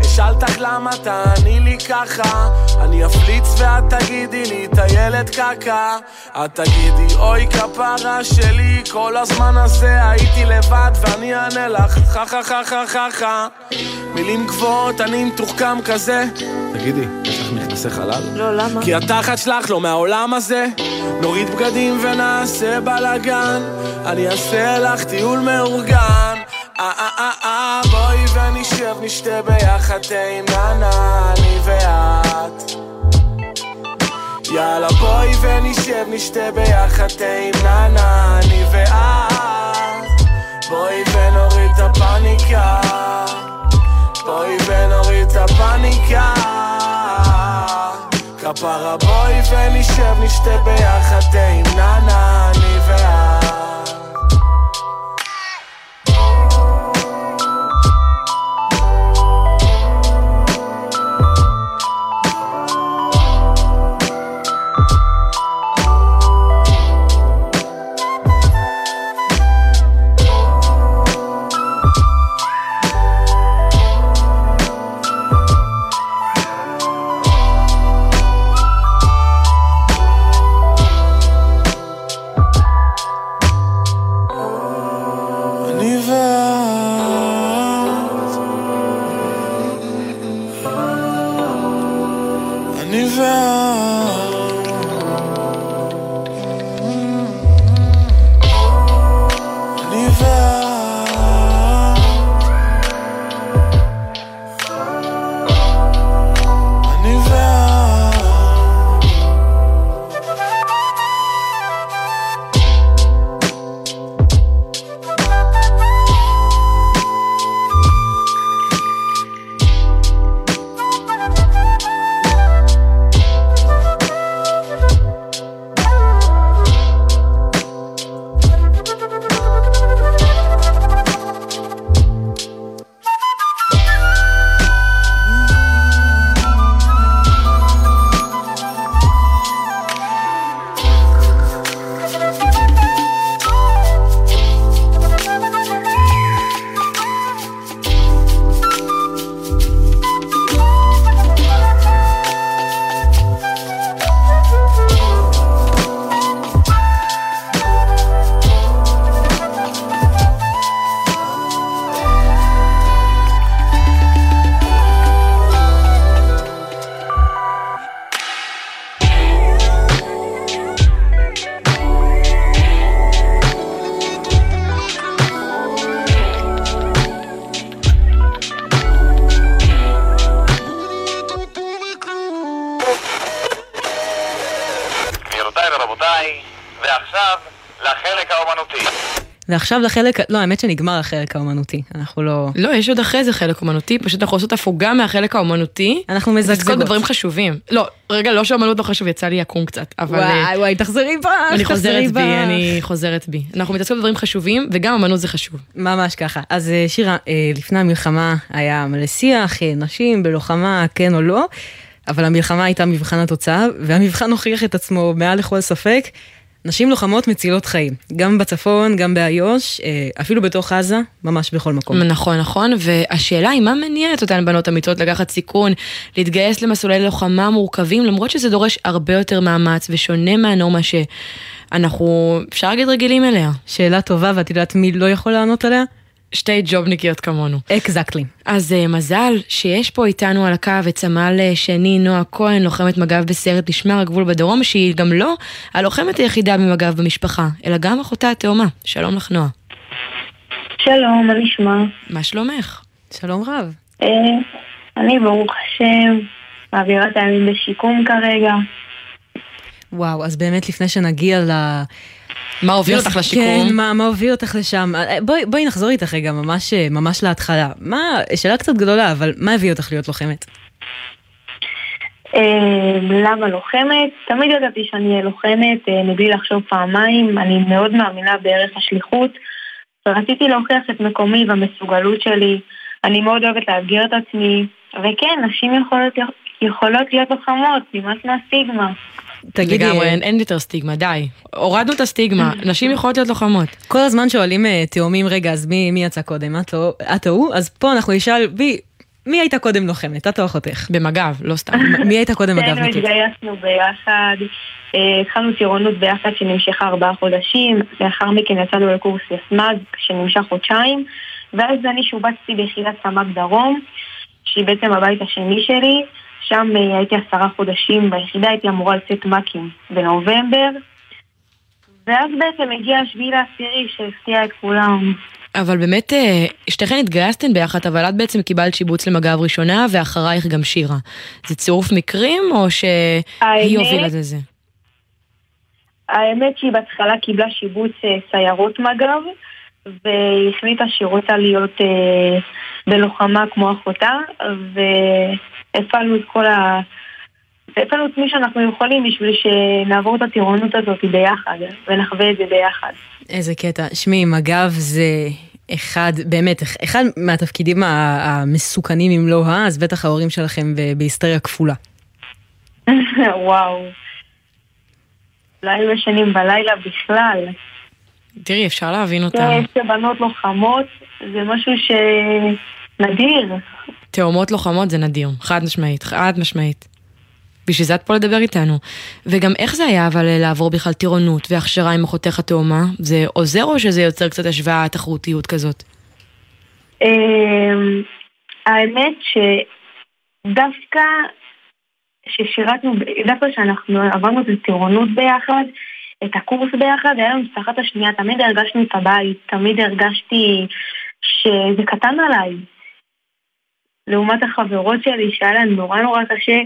אשאל אותך למה תעני לי ככה. אני אפליץ ואת תגידי לי את הילד קקה. את תגידי אוי כפרה שלי כל הזמן הזה הייתי לבד ואני אענה לך חה חה חה חה חה מילים גבוהות אני מתוחכם כזה. תגידי, מכנסי חלל? לא, למה? כי התחת שלך לא מהעולם הזה. נוריד בגדים ונעשה בלאגן. אני אעשה לך טיול מאורגן. אה אה אה אה בואי ונשב נשתה ביחד תה עם ננה אני ואת. יאללה בואי ונשב נשתה ביחד תה עם ננה אני ואת. בואי ונוריד את הפאניקה. בואי ונוריד את הפאניקה כפרה בואי ונשב נשתה ביחד תה עם ננה אני ואת ועכשיו לחלק, לא, האמת שנגמר החלק האומנותי, אנחנו לא... לא, יש עוד אחרי זה חלק אומנותי, פשוט אנחנו עושות הפוגה מהחלק האומנותי. אנחנו מזגזגות. בדברים חשובים. לא, רגע, לא שאומנות לא חשוב, יצא לי עקום קצת, אבל... וואי, אה, וואי, תחזרי בך, אני חוזרת בי. אני חוזרת בי. אנחנו מתעסקות בדברים חשובים, וגם אמנות זה חשוב. ממש ככה. אז אה, שירה, אה, לפני המלחמה היה מלא שיח, נשים בלוחמה, כן או לא, אבל המלחמה הייתה מבחן התוצאה, והמבחן הוכיח את עצמו מעל לכל ספק. נשים לוחמות מצילות חיים, גם בצפון, גם באיו"ש, אה, אפילו בתוך עזה, ממש בכל מקום. נכון, נכון, והשאלה היא מה מניע את אותן בנות אמיצות לקחת סיכון, להתגייס למסלולי לוחמה מורכבים, למרות שזה דורש הרבה יותר מאמץ ושונה מהנורמה שאנחנו, אפשר להגיד רגילים אליה. שאלה טובה, ואת יודעת מי לא יכול לענות עליה? שתי ג'ובניקיות כמונו. אקזקטלי. אז uh, מזל שיש פה איתנו על הקו את סמל אה, שני נועה כהן, לוחמת מג"ב בסיירת משמר הגבול בדרום, שהיא גם לא הלוחמת היחידה ממג"ב במשפחה, אלא גם אחותה התאומה. שלום לך נועה. שלום, מה נשמע? מה שלומך? שלום רב. אה, אני ברוך השם, מעבירה את הימים בשיקום כרגע. וואו, אז באמת לפני שנגיע ל... מה הוביל אותך לשיקום? כן, מה, מה הוביל אותך לשם? אה, בואי, בואי נחזור איתך רגע, ממש, אה, ממש להתחלה. מה, שאלה קצת גדולה, אבל מה הביא אותך להיות לוחמת? אה, למה לוחמת? תמיד ידעתי שאני אהיה לוחמת, אה, מבלי לחשוב פעמיים. אני מאוד מאמינה בערך השליחות, ורציתי להוכיח את מקומי והמסוגלות שלי. אני מאוד אוהבת לאתגר את עצמי, וכן, נשים יכולות, יכולות להיות לוחמות, נמאס מהסטיגמה. תגידי, לגמרי, אה, אין, אין יותר סטיגמה, די. הורדנו את הסטיגמה, נשים יכולות להיות לוחמות. כל הזמן שואלים אה, תאומים, רגע, אז מי, מי יצא קודם? את או את או הוא? אז פה אנחנו נשאל, בי, מי הייתה קודם לוחמת? את או אחותך? במג"ב, לא סתם. מי הייתה קודם שנינו מג"בניקית? התגייסנו ביחד, אה, התחלנו טירונות ביחד שנמשכה ארבעה חודשים, לאחר מכן יצאנו לקורס יסמ"ג שנמשך חודשיים, ואז אני שובצתי ביחידת סמ"ג דרום, שהיא בעצם הבית השני שלי, שם אה, הייתי עשרה חודשים ביחידה, הייתי אמורה לצאת מ"כים בנובמבר, ואז בעצם הגיע השביעי לעשירי שהפתיע את כולם. אבל באמת, אה, שתיכן התגייסתן ביחד, אבל את בעצם קיבלת שיבוץ למג"ב ראשונה, ואחרייך גם שירה. זה צירוף מקרים, או שהיא הובילה את זה? האמת שהיא בהתחלה קיבלה שיבוץ אה, סיירות מג"ב, והיא החליטה שהיא רוצה להיות אה, בלוחמה כמו אחותה, והפעלנו את כל ה... הפעלנו את מי שאנחנו יכולים בשביל שנעבור את הטירונות הזאת ביחד, ונחווה את זה ביחד. איזה קטע. שמי, מג"ב זה אחד, באמת, אחד מהתפקידים המסוכנים אם לא ה, אז בטח ההורים שלכם בהיסטריה כפולה. וואו. לא היו ישנים בלילה בכלל. תראי, אפשר להבין אותם. שתי בנות לוחמות, זה משהו שנדיר. תאומות לוחמות זה נדיר, חד משמעית, חד משמעית. בשביל זה את פה לדבר איתנו. וגם איך זה היה אבל לעבור בכלל טירונות והכשרה עם אחותך התאומה? זה עוזר או שזה יוצר קצת השוואה, תחרותיות כזאת? אמ, האמת שדווקא ששירתנו, דווקא שאנחנו עברנו את הטירונות ביחד, את הקורס ביחד, היה לנו את השנייה, תמיד הרגשנו את הבית, תמיד הרגשתי שזה קטן עליי. לעומת החברות שלי, שהיה להן נורא נורא קשה,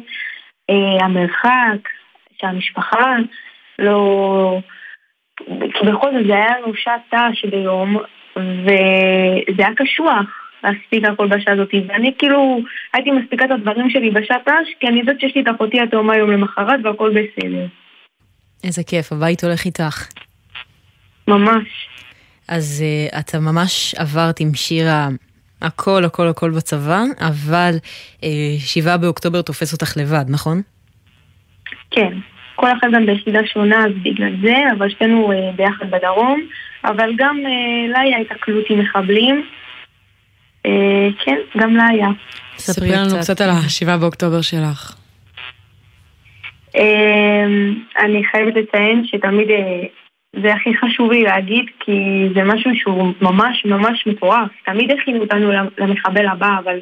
אה, המרחק, שהמשפחה לא... כי בכל זאת זה היה לנו שעת ת"ש ביום, וזה היה קשוח להספיק הכל בשעה הזאת, ואני כאילו הייתי מספיקה את הדברים שלי בשעת ת"ש, כי אני יודעת שיש לי את אחותי התאומה יום למחרת והכל בסדר. איזה כיף, הבית הולך איתך. ממש. אז uh, אתה ממש עברת עם שירה הכל הכל הכל בצבא, אבל uh, שבעה באוקטובר תופס אותך לבד, נכון? כן. כל אחד גם ביחידה שונה, אז בגלל זה, אבל שתינו אה, ביחד בדרום, אבל גם אה, לה היה התקלות עם מחבלים. אה, כן, גם לה היה. ספרי לנו קצת על השבעה באוקטובר שלך. אה, אני חייבת לציין שתמיד אה, זה הכי חשוב לי להגיד, כי זה משהו שהוא ממש ממש מטורף. תמיד הכינו אותנו למחבל הבא, אבל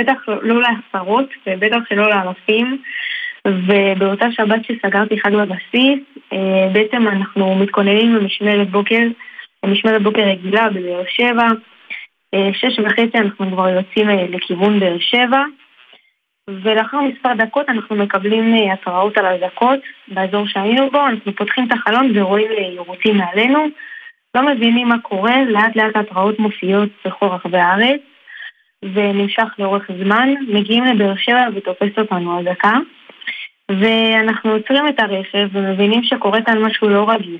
בטח לא לעשרות, ובטח שלא לאלפים. ובאותה שבת שסגרתי חג בבסיס, אה, בעצם אנחנו מתכוננים למשמרת בוקר, למשמרת בוקר רגילה בבאר שבע. אה, שש וחצי אנחנו כבר יוצאים אה, לכיוון באר שבע, ולאחר מספר דקות אנחנו מקבלים התראות על אזעקות באזור שהיינו בו, אנחנו פותחים את החלון ורואים יירוטים מעלינו, לא מבינים מה קורה, לאט לאט ההתראות מופיעות בכל רחבי הארץ, ונמשך לאורך זמן, מגיעים לבאר שבע ותופסת אותנו אזעקה. ואנחנו עוצרים את הרכב ומבינים שקורה כאן משהו לא רגיל.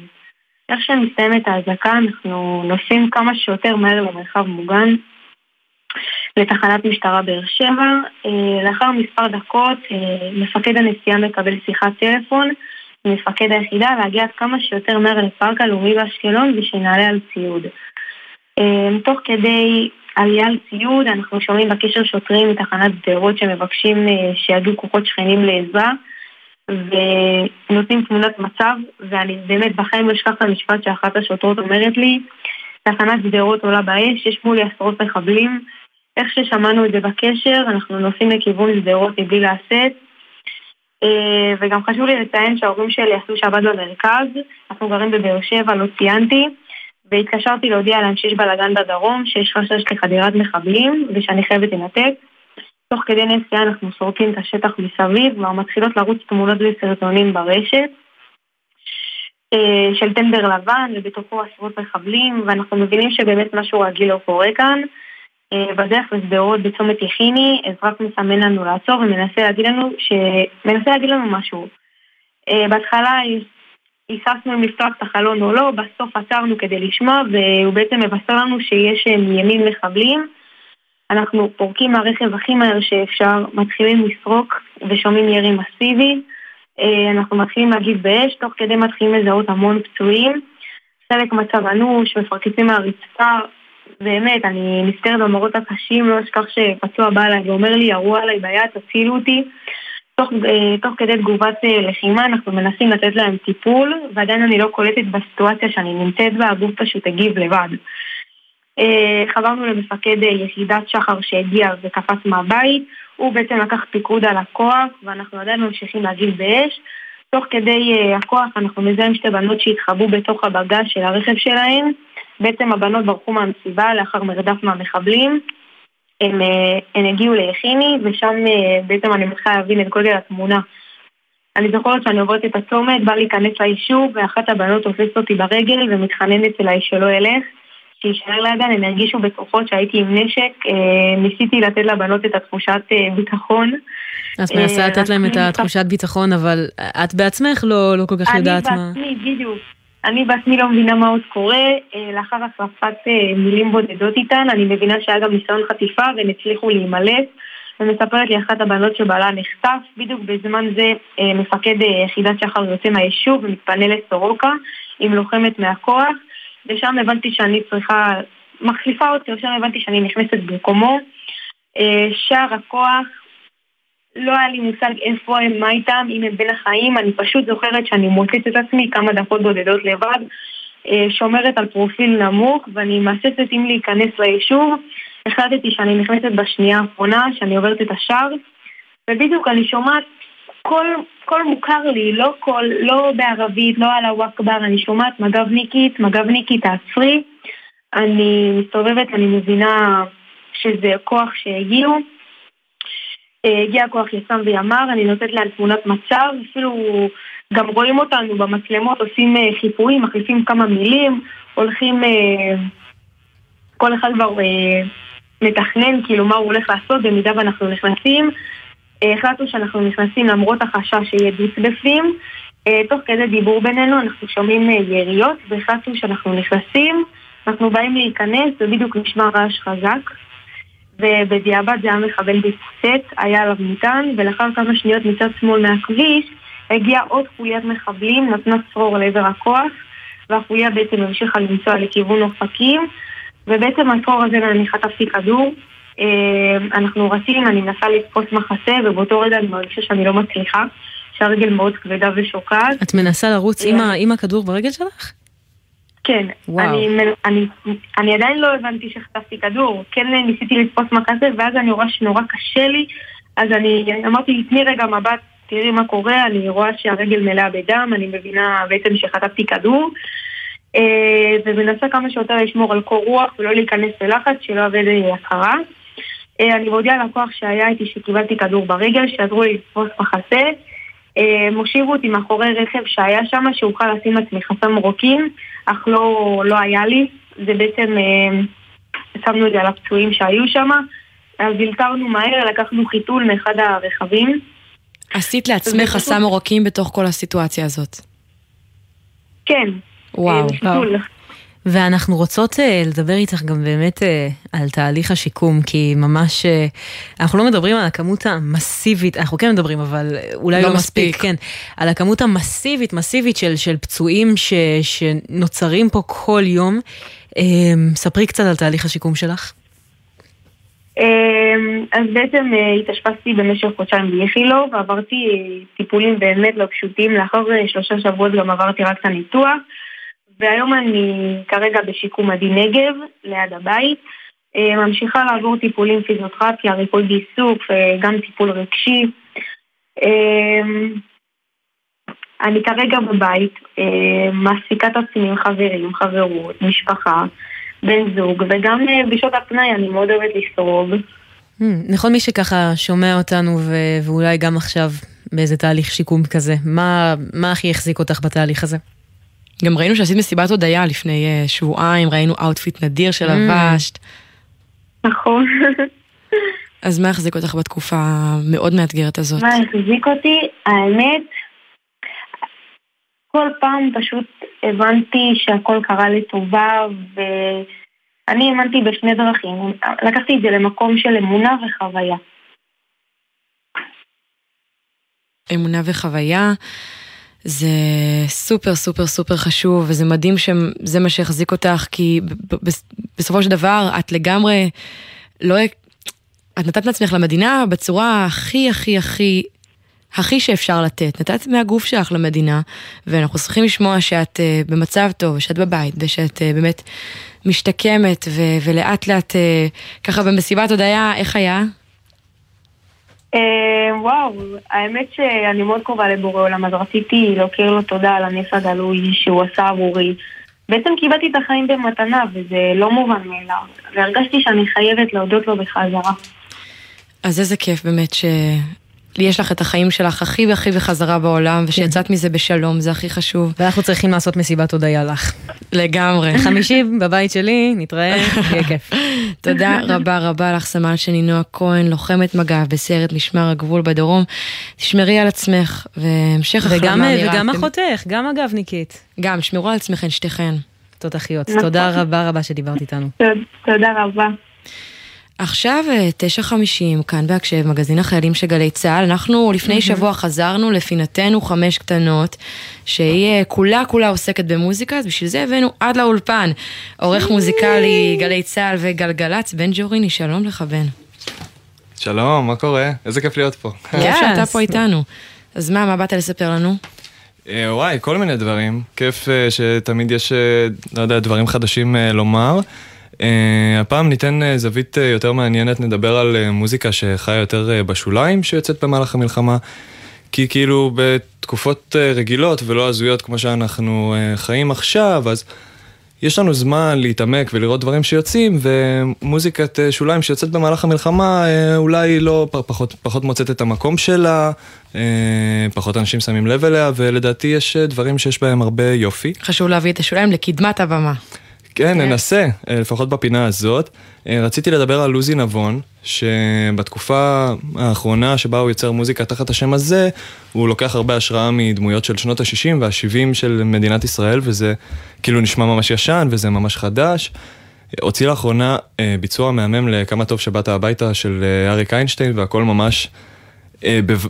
איך שמסתיימת האזעקה אנחנו נוסעים כמה שיותר מהר למרחב מוגן לתחנת משטרה באר שבע. לאחר מספר דקות מפקד הנסיעה מקבל שיחת טלפון ממפקד היחידה להגיע כמה שיותר מהר לפארק הלאומי באשקלון ושנעלה על ציוד. תוך כדי עלייה על ציוד אנחנו שומעים בקשר שוטרים מתחנת שדרות שמבקשים שיגיעו כוחות שכנים לעזרה. ונותנים תמונת מצב, ואני באמת בחיים לא אשכח את המשפט שאחת השוטרות אומרת לי, תחנת שדרות עולה באש, יש מולי עשרות מחבלים, איך ששמענו את זה בקשר, אנחנו נוסעים לכיוון שדרות מבלי להסס, וגם חשוב לי לציין שההורים שלי עשו שבת במרכז, אנחנו גרים בבאר שבע, לא ציינתי, והתקשרתי להודיע להם שיש בלאגן בדרום, שיש חשש לחדירת מחבלים, ושאני חייבת לנתק. תוך כדי נסיעה אנחנו סורקים את השטח מסביב, כבר מתחילות לרוץ תמונות וסרטונים ברשת של טנדר לבן ובתוכו עשרות מחבלים, ואנחנו מבינים שבאמת משהו רגיל לא קורה כאן. בדרך לשדרות בצומת יחיני, אזרח מסמן לנו לעצור ומנסה להגיד לנו, ש... מנסה להגיד לנו משהו. בהתחלה היססנו אם לפתוח את החלון או לא, בסוף עצרנו כדי לשמוע, והוא בעצם מבשר לנו שיש מימין מחבלים. אנחנו פורקים מהרכב הכי מהר שאפשר, מתחילים לסרוק ושומעים ירי מסיבי. אנחנו מתחילים להגיב באש, תוך כדי מתחילים לזהות המון פצועים. חלק מצב אנוש, מפרקצים מהרצפה. באמת, אני נזכרת במראות הקשים, לא אשכח שפצוע בא אליי ואומר לי, ירו עליי ביד, תצילו אותי. תוך, תוך כדי תגובת לחימה אנחנו מנסים לתת להם טיפול, ועדיין אני לא קולטת בסיטואציה שאני נמצאת בה, הגוף פשוט הגיב לבד. חברנו למפקד יחידת שחר שהגיע וקפץ מהבית, הוא בעצם לקח פיקוד על הכוח ואנחנו עדיין ממשיכים להגיב באש. תוך כדי הכוח אנחנו מזהים שתי בנות שהתחבאו בתוך הבגז של הרכב שלהן. בעצם הבנות ברחו מהמסיבה לאחר מרדף מהמחבלים. הם, uh, הם הגיעו ליחיני, ושם uh, בעצם אני מתחילה להבין את גודל התמונה. אני זוכרת שאני עוברת את הצומת, בא להיכנס ליישוב, ואחת הבנות תופסת אותי ברגל ומתחננת אליי שלא אלך. שיישאר לידן, הם הרגישו בטוחות שהייתי עם נשק, אה, ניסיתי לתת לבנות את התחושת אה, ביטחון. את מנסה לתת להם את התחושת ביטחון, אבל את בעצמך לא, לא כל כך יודעת מה... אני בעצמי, בדיוק. אני בעצמי לא מבינה מה עוד קורה, לאחר החלפת מילים בודדות איתן, אני מבינה שהיה גם ניסיון חטיפה והם הצליחו להימלט. ומספרת לי אחת הבנות שבעלה נחטף, בדיוק בזמן זה מפקד יחידת שחר יוצא מהיישוב ומתפנה לסורוקה עם לוחמת מהכוח. ושם הבנתי שאני צריכה, מחליפה אותי, ושם הבנתי שאני נכנסת במקומו. אה, שער הכוח, לא היה לי מושג איפה הם, מה איתם, אם הם בין החיים, אני פשוט זוכרת שאני מוצאת את עצמי כמה דקות בודדות לבד, אה, שומרת על פרופיל נמוך, ואני מהססת אם להיכנס ליישוב. החלטתי שאני נכנסת בשנייה האחרונה, שאני עוברת את השער, ובדיוק אני שומעת קול, קול מוכר לי, לא קול, לא בערבית, לא אללהו אכבר, אני שומעת מג"בניקית, מג"בניקית תעצרי. אני מסתובבת, אני מבינה שזה כוח שהגיעו. אה, הגיע כוח יס"מ וימ"ר, אני נותנת להם תמונת מצב, אפילו גם רואים אותנו במצלמות, עושים אה, חיפויים, מחליפים כמה מילים, הולכים, אה, כל אחד כבר מתכנן כאילו מה הוא הולך לעשות במידה ואנחנו נכנסים. החלטנו שאנחנו נכנסים למרות החשש שיהיה. אה, תוך כדי דיבור בינינו אנחנו שומעים יריות והחלטנו שאנחנו נכנסים, אנחנו באים להיכנס ובדיוק נשמע רעש חזק ובדיעבד זה היה מחבל בהתפוצץ, היה עליו מטען ולאחר כמה שניות מצד שמאל מהכביש הגיעה עוד חוליית מחבלים, נתנה צרור לעבר הכוח והחוליה בעצם המשיכה לנסוע לכיוון אופקים ובעצם הצרור הזה אני חטפתי כדור אמ, אנחנו רצים, אני מנסה לתפוס מחסה, ובאותו רגע אני מרגישה שאני לא מצליחה, שהרגל מאוד כבדה ושוקעת. את מנסה לרוץ עם, עם הכדור ברגל שלך? כן, אני, אני, אני עדיין לא הבנתי שחטפתי כדור, כן ניסיתי לתפוס מחסה, ואז אני רואה שנורא קשה לי, אז אני אמרתי, תני רגע מבט, תראי מה קורה, אני רואה שהרגל מלאה בדם, אני מבינה בעצם שחטפתי כדור. אה, ומנסה כמה שיותר לשמור על קור רוח ולא להיכנס ללחץ, שלא אבד הכרה. אה, אני מודיעה ללקוח שהיה איתי שקיבלתי כדור ברגל, שעזרו לי לתפוס מחסה. הם אה, הושיבו אותי מאחורי רכב שהיה שם, שאוכל לשים לעצמי חסם רוקין, אך לא, לא היה לי. זה בעצם, אה, שמנו את זה על הפצועים שהיו שם. אז הלתרנו מהר, לקחנו חיתול מאחד הרכבים. עשית לעצמך חסם עורקים בתוך כל הסיטואציה הזאת. כן. וואו. ואנחנו רוצות uh, לדבר איתך גם באמת uh, על תהליך השיקום, כי ממש, uh, אנחנו לא מדברים על הכמות המסיבית, אנחנו כן מדברים, אבל אולי לא, לא מספיק, מספיק, כן, על הכמות המסיבית, מסיבית של, של פצועים ש, שנוצרים פה כל יום. Uh, ספרי קצת על תהליך השיקום שלך. אז בעצם התאשפזתי במשך חודשיים באיכילוב, ועברתי טיפולים באמת לא פשוטים, לאחר שלושה שבועות גם עברתי רק את הניתוח. והיום אני כרגע בשיקום עדי נגב, ליד הבית. אה, ממשיכה לעבור טיפולים פיזיותרפיה, ריפוי בעיסוק וגם טיפול רגשי. אה, אני כרגע בבית, אה, מעסיקה את עצמי עם חברים, חברות, משפחה, בן זוג, וגם בשעות הפנאי אני מאוד אוהבת לסרוב. נכון מי שככה שומע אותנו ואולי גם עכשיו באיזה תהליך שיקום כזה, מה, מה הכי החזיק אותך בתהליך הזה? גם ראינו שעשית מסיבת הודיה לפני uh, שבועיים, ראינו outfit נדיר שלבשת. נכון. אז מה החזיק אותך בתקופה המאוד מאתגרת הזאת? מה החזיק אותי? האמת, כל פעם פשוט הבנתי שהכל קרה לטובה, ואני האמנתי בשני דרכים. לקחתי את זה למקום של אמונה וחוויה. אמונה וחוויה. זה סופר סופר סופר חשוב, וזה מדהים שזה מה שהחזיק אותך, כי בסופו של דבר את לגמרי לא... את נתת לעצמך למדינה בצורה הכי הכי הכי הכי שאפשר לתת. נתת מהגוף שלך למדינה, ואנחנו צריכים לשמוע שאת uh, במצב טוב, שאת בבית, ושאת uh, באמת משתקמת, ו- ולאט לאט, uh, ככה במסיבת הודיה, איך היה? אה, וואו, האמת שאני מאוד קרובה לבורא עולם, אז רציתי להכיר לו תודה על הנס הגלוי שהוא עשה עבורי. בעצם קיבלתי את החיים במתנה, וזה לא מובן מאליו. והרגשתי שאני חייבת להודות לו בחזרה. אז איזה כיף באמת ש... לי יש לך את החיים שלך הכי והכי בחזרה בעולם, ושיצאת מזה בשלום, זה הכי חשוב. ואנחנו צריכים לעשות מסיבת הודיה לך. לגמרי. חמישי בבית שלי, נתראה, יהיה כיף. תודה רבה רבה לך, סמל שני נועה כהן, לוחמת מג"ב בסיירת משמר הגבול בדרום. תשמרי על עצמך, והמשך החלמה מהירה. וגם אחותך, גם אגבניקית. גם, שמרו על עצמכן שתיכן. תותחיות. תודה רבה רבה שדיברת איתנו. תודה רבה. עכשיו 9.50, כאן בהקשב, מגזין החיילים של גלי צה"ל. אנחנו לפני שבוע חזרנו לפינתנו חמש קטנות, שהיא כולה כולה עוסקת במוזיקה, אז בשביל זה הבאנו עד לאולפן. עורך מוזיקלי, גלי צה"ל וגלגלצ, בן ג'וריני, שלום לך בן. שלום, מה קורה? איזה כיף להיות פה. כיף שאתה פה איתנו. אז מה, מה באת לספר לנו? וואי, כל מיני דברים. כיף שתמיד יש, לא יודע, דברים חדשים לומר. Uh, הפעם ניתן uh, זווית uh, יותר מעניינת, נדבר על uh, מוזיקה שחיה יותר uh, בשוליים שיוצאת במהלך המלחמה. כי כאילו בתקופות uh, רגילות ולא הזויות כמו שאנחנו uh, חיים עכשיו, אז יש לנו זמן להתעמק ולראות דברים שיוצאים, ומוזיקת uh, שוליים שיוצאת במהלך המלחמה uh, אולי לא פחות, פחות מוצאת את המקום שלה, uh, פחות אנשים שמים לב אליה, ולדעתי יש uh, דברים שיש בהם הרבה יופי. חשוב להביא את השוליים לקדמת הבמה. כן, ננסה, לפחות בפינה הזאת. רציתי לדבר על לוזי נבון, שבתקופה האחרונה שבה הוא יוצר מוזיקה תחת השם הזה, הוא לוקח הרבה השראה מדמויות של שנות ה-60 וה-70 של מדינת ישראל, וזה כאילו נשמע ממש ישן וזה ממש חדש. הוציא לאחרונה ביצוע מהמם לכמה טוב שבאת הביתה של אריק איינשטיין, והכל ממש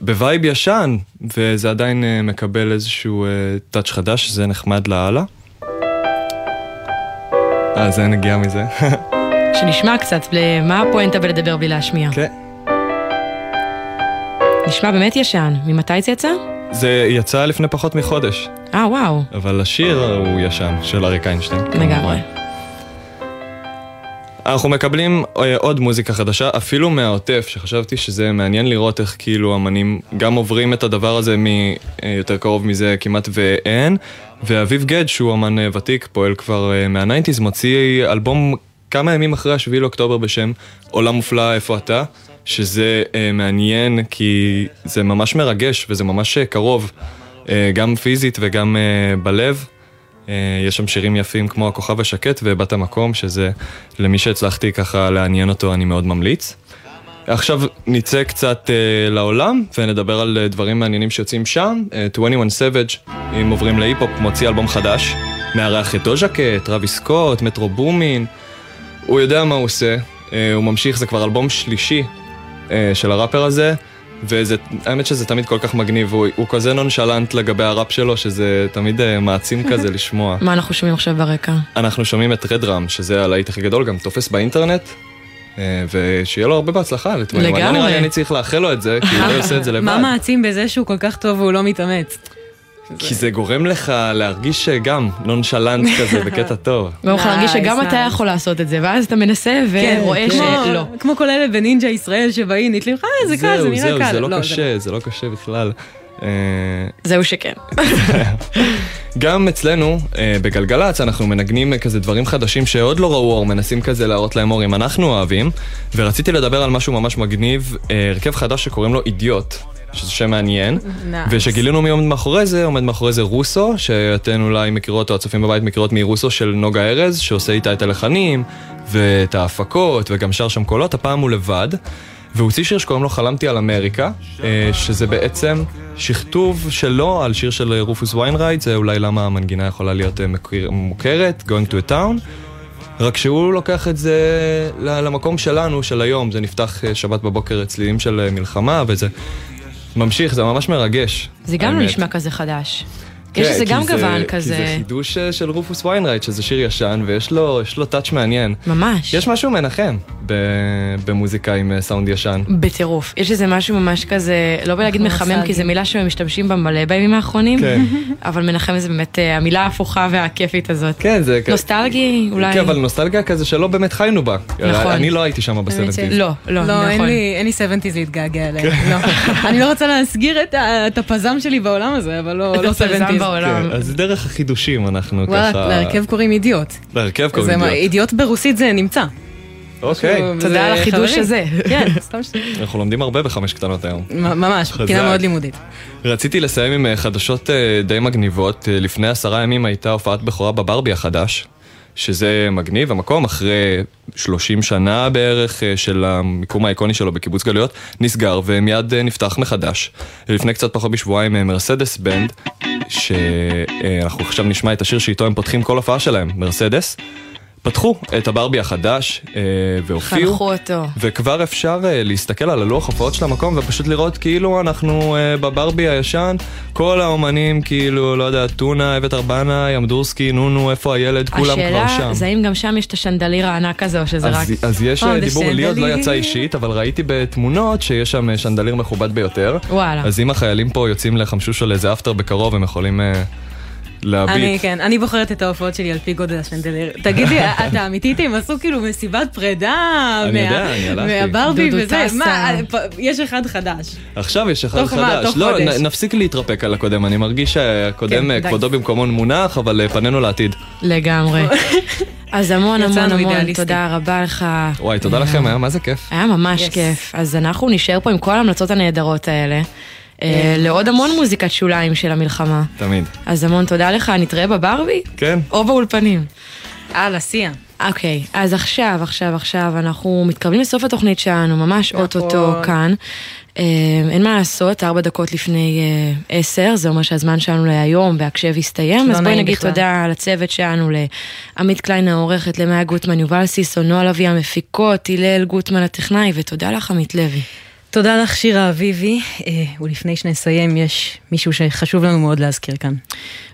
ב vibe ישן, וזה עדיין מקבל איזשהו touch חדש, שזה נחמד לאללה. אה, זה נגיע מזה. שנשמע קצת, מה הפואנטה בלדבר בלי להשמיע? כן. נשמע באמת ישן. ממתי זה יצא? זה יצא לפני פחות מחודש. אה, וואו. אבל השיר הוא ישן, של אריק איינשטיין. לגמרי. אנחנו מקבלים עוד מוזיקה חדשה, אפילו מהעוטף, שחשבתי שזה מעניין לראות איך כאילו אמנים גם עוברים את הדבר הזה מיותר קרוב מזה כמעט ואין. ואביב גד, שהוא אמן ותיק, פועל כבר מהניינטיז, מוציא אלבום כמה ימים אחרי השביעי לאוקטובר בשם עולם מופלא, איפה אתה? שזה מעניין כי זה ממש מרגש וזה ממש קרוב, גם פיזית וגם בלב. יש שם שירים יפים כמו הכוכב השקט ובת המקום, שזה למי שהצלחתי ככה לעניין אותו אני מאוד ממליץ. עכשיו נצא קצת uh, לעולם ונדבר על uh, דברים מעניינים שיוצאים שם. Uh, 21 Savage, אם עוברים להיפ-הופ, מוציא אלבום חדש. מארח את דוז'ה קט, רבי סקוט, מטרו בומין. הוא יודע מה הוא עושה, uh, הוא ממשיך, זה כבר אלבום שלישי uh, של הראפר הזה. והאמת שזה תמיד כל כך מגניב, הוא, הוא כזה נונשלנט לגבי הראפ שלו, שזה תמיד uh, מעצים כזה לשמוע. מה אנחנו שומעים עכשיו ברקע? אנחנו שומעים את רדראם, שזה הלהיט הכי גדול, גם תופס באינטרנט. ושיהיה לו הרבה בהצלחה לטוויין. לגמרי. לא נראה לי אני צריך לאחל לו את זה, כי הוא לא עושה את זה לבד. מה מעצים בזה שהוא כל כך טוב והוא לא מתאמץ? כי זה גורם לך להרגיש גם נונשלנט כזה בקטע טוב. גורם לך להרגיש שגם אתה יכול לעשות את זה, ואז אתה מנסה ורואה שלא. כמו כל אלה בנינג'ה ישראל שבאים, נתלים לך, זה קל, זה נראה קל. זהו, זה לא קשה, זה לא קשה בכלל. זהו שכן. גם אצלנו, בגלגלצ, אנחנו מנגנים כזה דברים חדשים שעוד לא ראו אור, מנסים כזה להראות להם אור אם אנחנו אוהבים, ורציתי לדבר על משהו ממש מגניב, הרכב חדש שקוראים לו אידיוט. שזה שם מעניין, nice. ושגילינו מי עומד מאחורי זה, עומד מאחורי זה רוסו, שאתן אולי מכירות, או הצופים בבית מכירות מרוסו של נוגה ארז, שעושה איתה את הלחנים, ואת ההפקות, וגם שר שם קולות, הפעם הוא לבד. והוא הוציא שיר שקוראים לו חלמתי על אמריקה, שזה בעצם שכתוב שלו על שיר של רופוס ויינרייט, זה אולי למה המנגינה יכולה להיות מוכרת, Going to a Town. רק שהוא לוקח את זה למקום שלנו, של היום, זה נפתח שבת בבוקר צלילים של מלחמה, וזה ממשיך, זה ממש מרגש. זה גם לא נשמע כזה חדש. יש לזה כי גם גוון כי כזה. זה חידוש אה, של רופוס ויינרייט, שזה שיר ישן, ויש לו יש לו טאץ' מעניין. ממש. יש משהו מנחם ב- במוזיקה עם אה, סאונד ישן. בטירוף. יש איזה משהו ממש כזה, לא בא להגיד מנחם, כי זו. מילה שמשתמשים בה מלא בימים האחרונים, כן. אבל מנחם זה באמת אה, המילה ההפוכה והכיפית הזאת. כן, זה... נוסטלגי, אולי. כן, אבל נוסטלגיה כזה שלא באמת חיינו בה. נכון. אני לא הייתי שם ב seventies. לא, לא, לא, נכון. לי- אין לי 70's להתגעגע אליהם. לא. אני לא רוצה להסגיר את הפזם שלי בעולם הזה, אבל לא לא 70's. בעולם. כן, אז דרך החידושים אנחנו וואלה, ככה... להרכב קוראים אידיוט. להרכב קוראים מה, אידיוט. אידיוט ברוסית זה נמצא. אוקיי. תודה זה על החידוש. הזה. כן, סתם ש... אנחנו לומדים הרבה בחמש קטנות היום. ממש. בחינה מאוד לימודית. רציתי לסיים עם אה, חדשות אה, די מגניבות. אה, לפני עשרה ימים הייתה הופעת בכורה בברבי החדש, שזה מגניב, המקום אחרי 30 שנה בערך אה, של המיקום האיקוני שלו בקיבוץ גלויות, נסגר ומיד אה, נפתח מחדש. לפני קצת פחות משבועיים אה, מרסדס בנד, שאנחנו עכשיו נשמע את השיר שאיתו הם פותחים כל הופעה שלהם, מרסדס. פתחו את הברבי החדש אה, והופיעו. חנכו אותו. וכבר אפשר uh, להסתכל על הלוח הופעות של המקום ופשוט לראות כאילו אנחנו uh, בברבי הישן, כל האומנים כאילו, לא יודע, טונה, אבט ארבנה, ימדורסקי, נונו, איפה הילד, כולם כבר שם. השאלה זה האם גם שם יש את השנדליר הענק הזה, או שזה רק... אז, אז יש Oh, אה, דיבור, לי עוד לא. יצא אישית, אבל ראיתי בתמונות שיש שם אה, שנדליר מכובד ביותר. וואלה. אז אם החיילים פה יוצאים לחמשוש או לאיזה אפטר בקרוב, הם יכולים אה, להביט. אני, כן, אני בוחרת את ההופעות שלי על פי גודל השנדלר. תגיד לי, אתה אמיתית, הם עשו כאילו מסיבת פרידה אני מה- יודע, אני הלכתי. מהברבי וזה. מה, יש אחד חדש. עכשיו יש אחד תוך מה? חדש. תוך לא, נפסיק להתרפק על הקודם, אני מרגיש שהקודם כן. כבודו במקומו מונח, אבל אה, פנינו לעתיד. לגמרי. אז המון המון המון. תודה רבה לך. וואי, תודה לכם, היה מה זה כיף. היה ממש Yes. כיף. אז אנחנו נשאר פה עם כל ההמלצות הנהדרות האלה. אה, לעוד המון מוזיקת שוליים של המלחמה. תמיד. אז המון תודה לך, נתראה בברבי? כן. או באולפנים. הלאה, סיה. אוקיי, אז עכשיו, עכשיו, עכשיו, אנחנו מתקרבים לסוף התוכנית שלנו, ממש נכון. אוטוטו כאן. אה, אין מה לעשות, ארבע דקות לפני אה, עשר, זה אומר שהזמן שלנו להיום בהקשב הסתיים, לא אז בואי נגיד בכלל. תודה לצוות שלנו, לעמית קליין העורכת, למאיה גוטמן, יובל סיסו, נועה לביא המפיקות, הלל גוטמן הטכנאי, ותודה לך עמית לוי. תודה לך, שירה אביבי. אה, ולפני שנסיים, יש מישהו שחשוב לנו מאוד להזכיר כאן.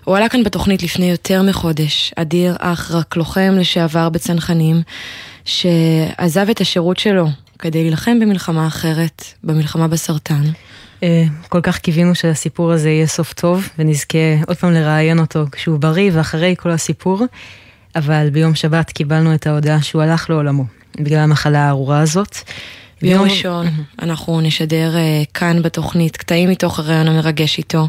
הוא עלה כאן בתוכנית לפני יותר מחודש, אדיר אך רק לוחם לשעבר בצנחנים, שעזב את השירות שלו כדי להילחם במלחמה אחרת, במלחמה בסרטן. אה, כל כך קיווינו שהסיפור הזה יהיה סוף טוב, ונזכה עוד פעם לראיין אותו כשהוא בריא ואחרי כל הסיפור, אבל ביום שבת קיבלנו את ההודעה שהוא הלך לעולמו, בגלל המחלה הארורה הזאת. ביום ראשון אנחנו נשדר אה, כאן בתוכנית קטעים מתוך הרעיון המרגש איתו.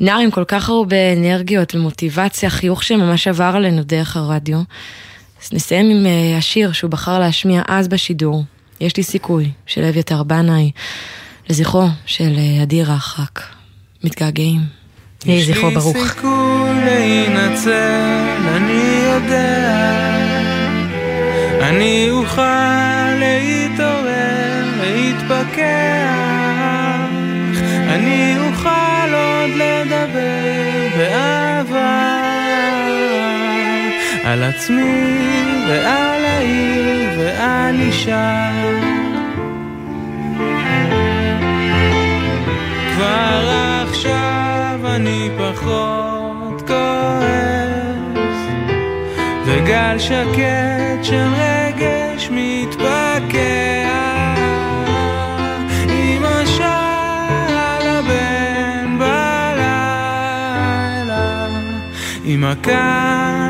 נער עם כל כך הרבה אנרגיות ומוטיבציה, חיוך שממש עבר עלינו דרך הרדיו. אז נסיים עם אה, השיר שהוא בחר להשמיע אז בשידור, יש לי סיכוי, של אביתר בנאי, לזכרו של אה, אדיר רחק. מתגעגעים. יהי זכרו ברוך. יש לי סיכוי להינצל, אני יודע. אני אוכל להתפכח. אני אוכל עוד לדבר באהבה. על עצמי ועל העיר ועל אישה. כבר עכשיו אני פחות כועס וגל שקט של רגש מתפקע אמא כאן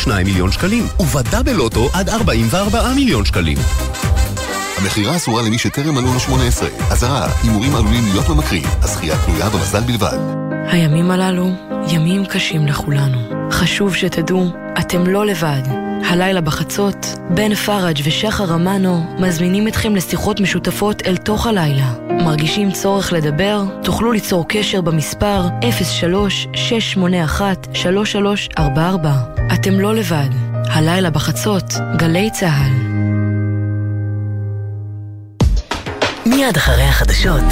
22 מיליון שקלים, ובדאבל לוטו עד 44 מיליון שקלים. המכירה אסורה למי שטרם מלאו לו 18. אזהרה, הימורים עלולים להיות ממכרים, הזכייה תלויה במזל בלבד. הימים הללו ימים קשים לכולנו. חשוב שתדעו, אתם לא לבד. הלילה בחצות, בן פראג' ושחר אמנו מזמינים אתכם לשיחות משותפות אל תוך הלילה. מרגישים צורך לדבר? תוכלו ליצור קשר במספר 03-681-3344. אתם לא לבד. הלילה בחצות, גלי צה"ל. מיד אחרי החדשות,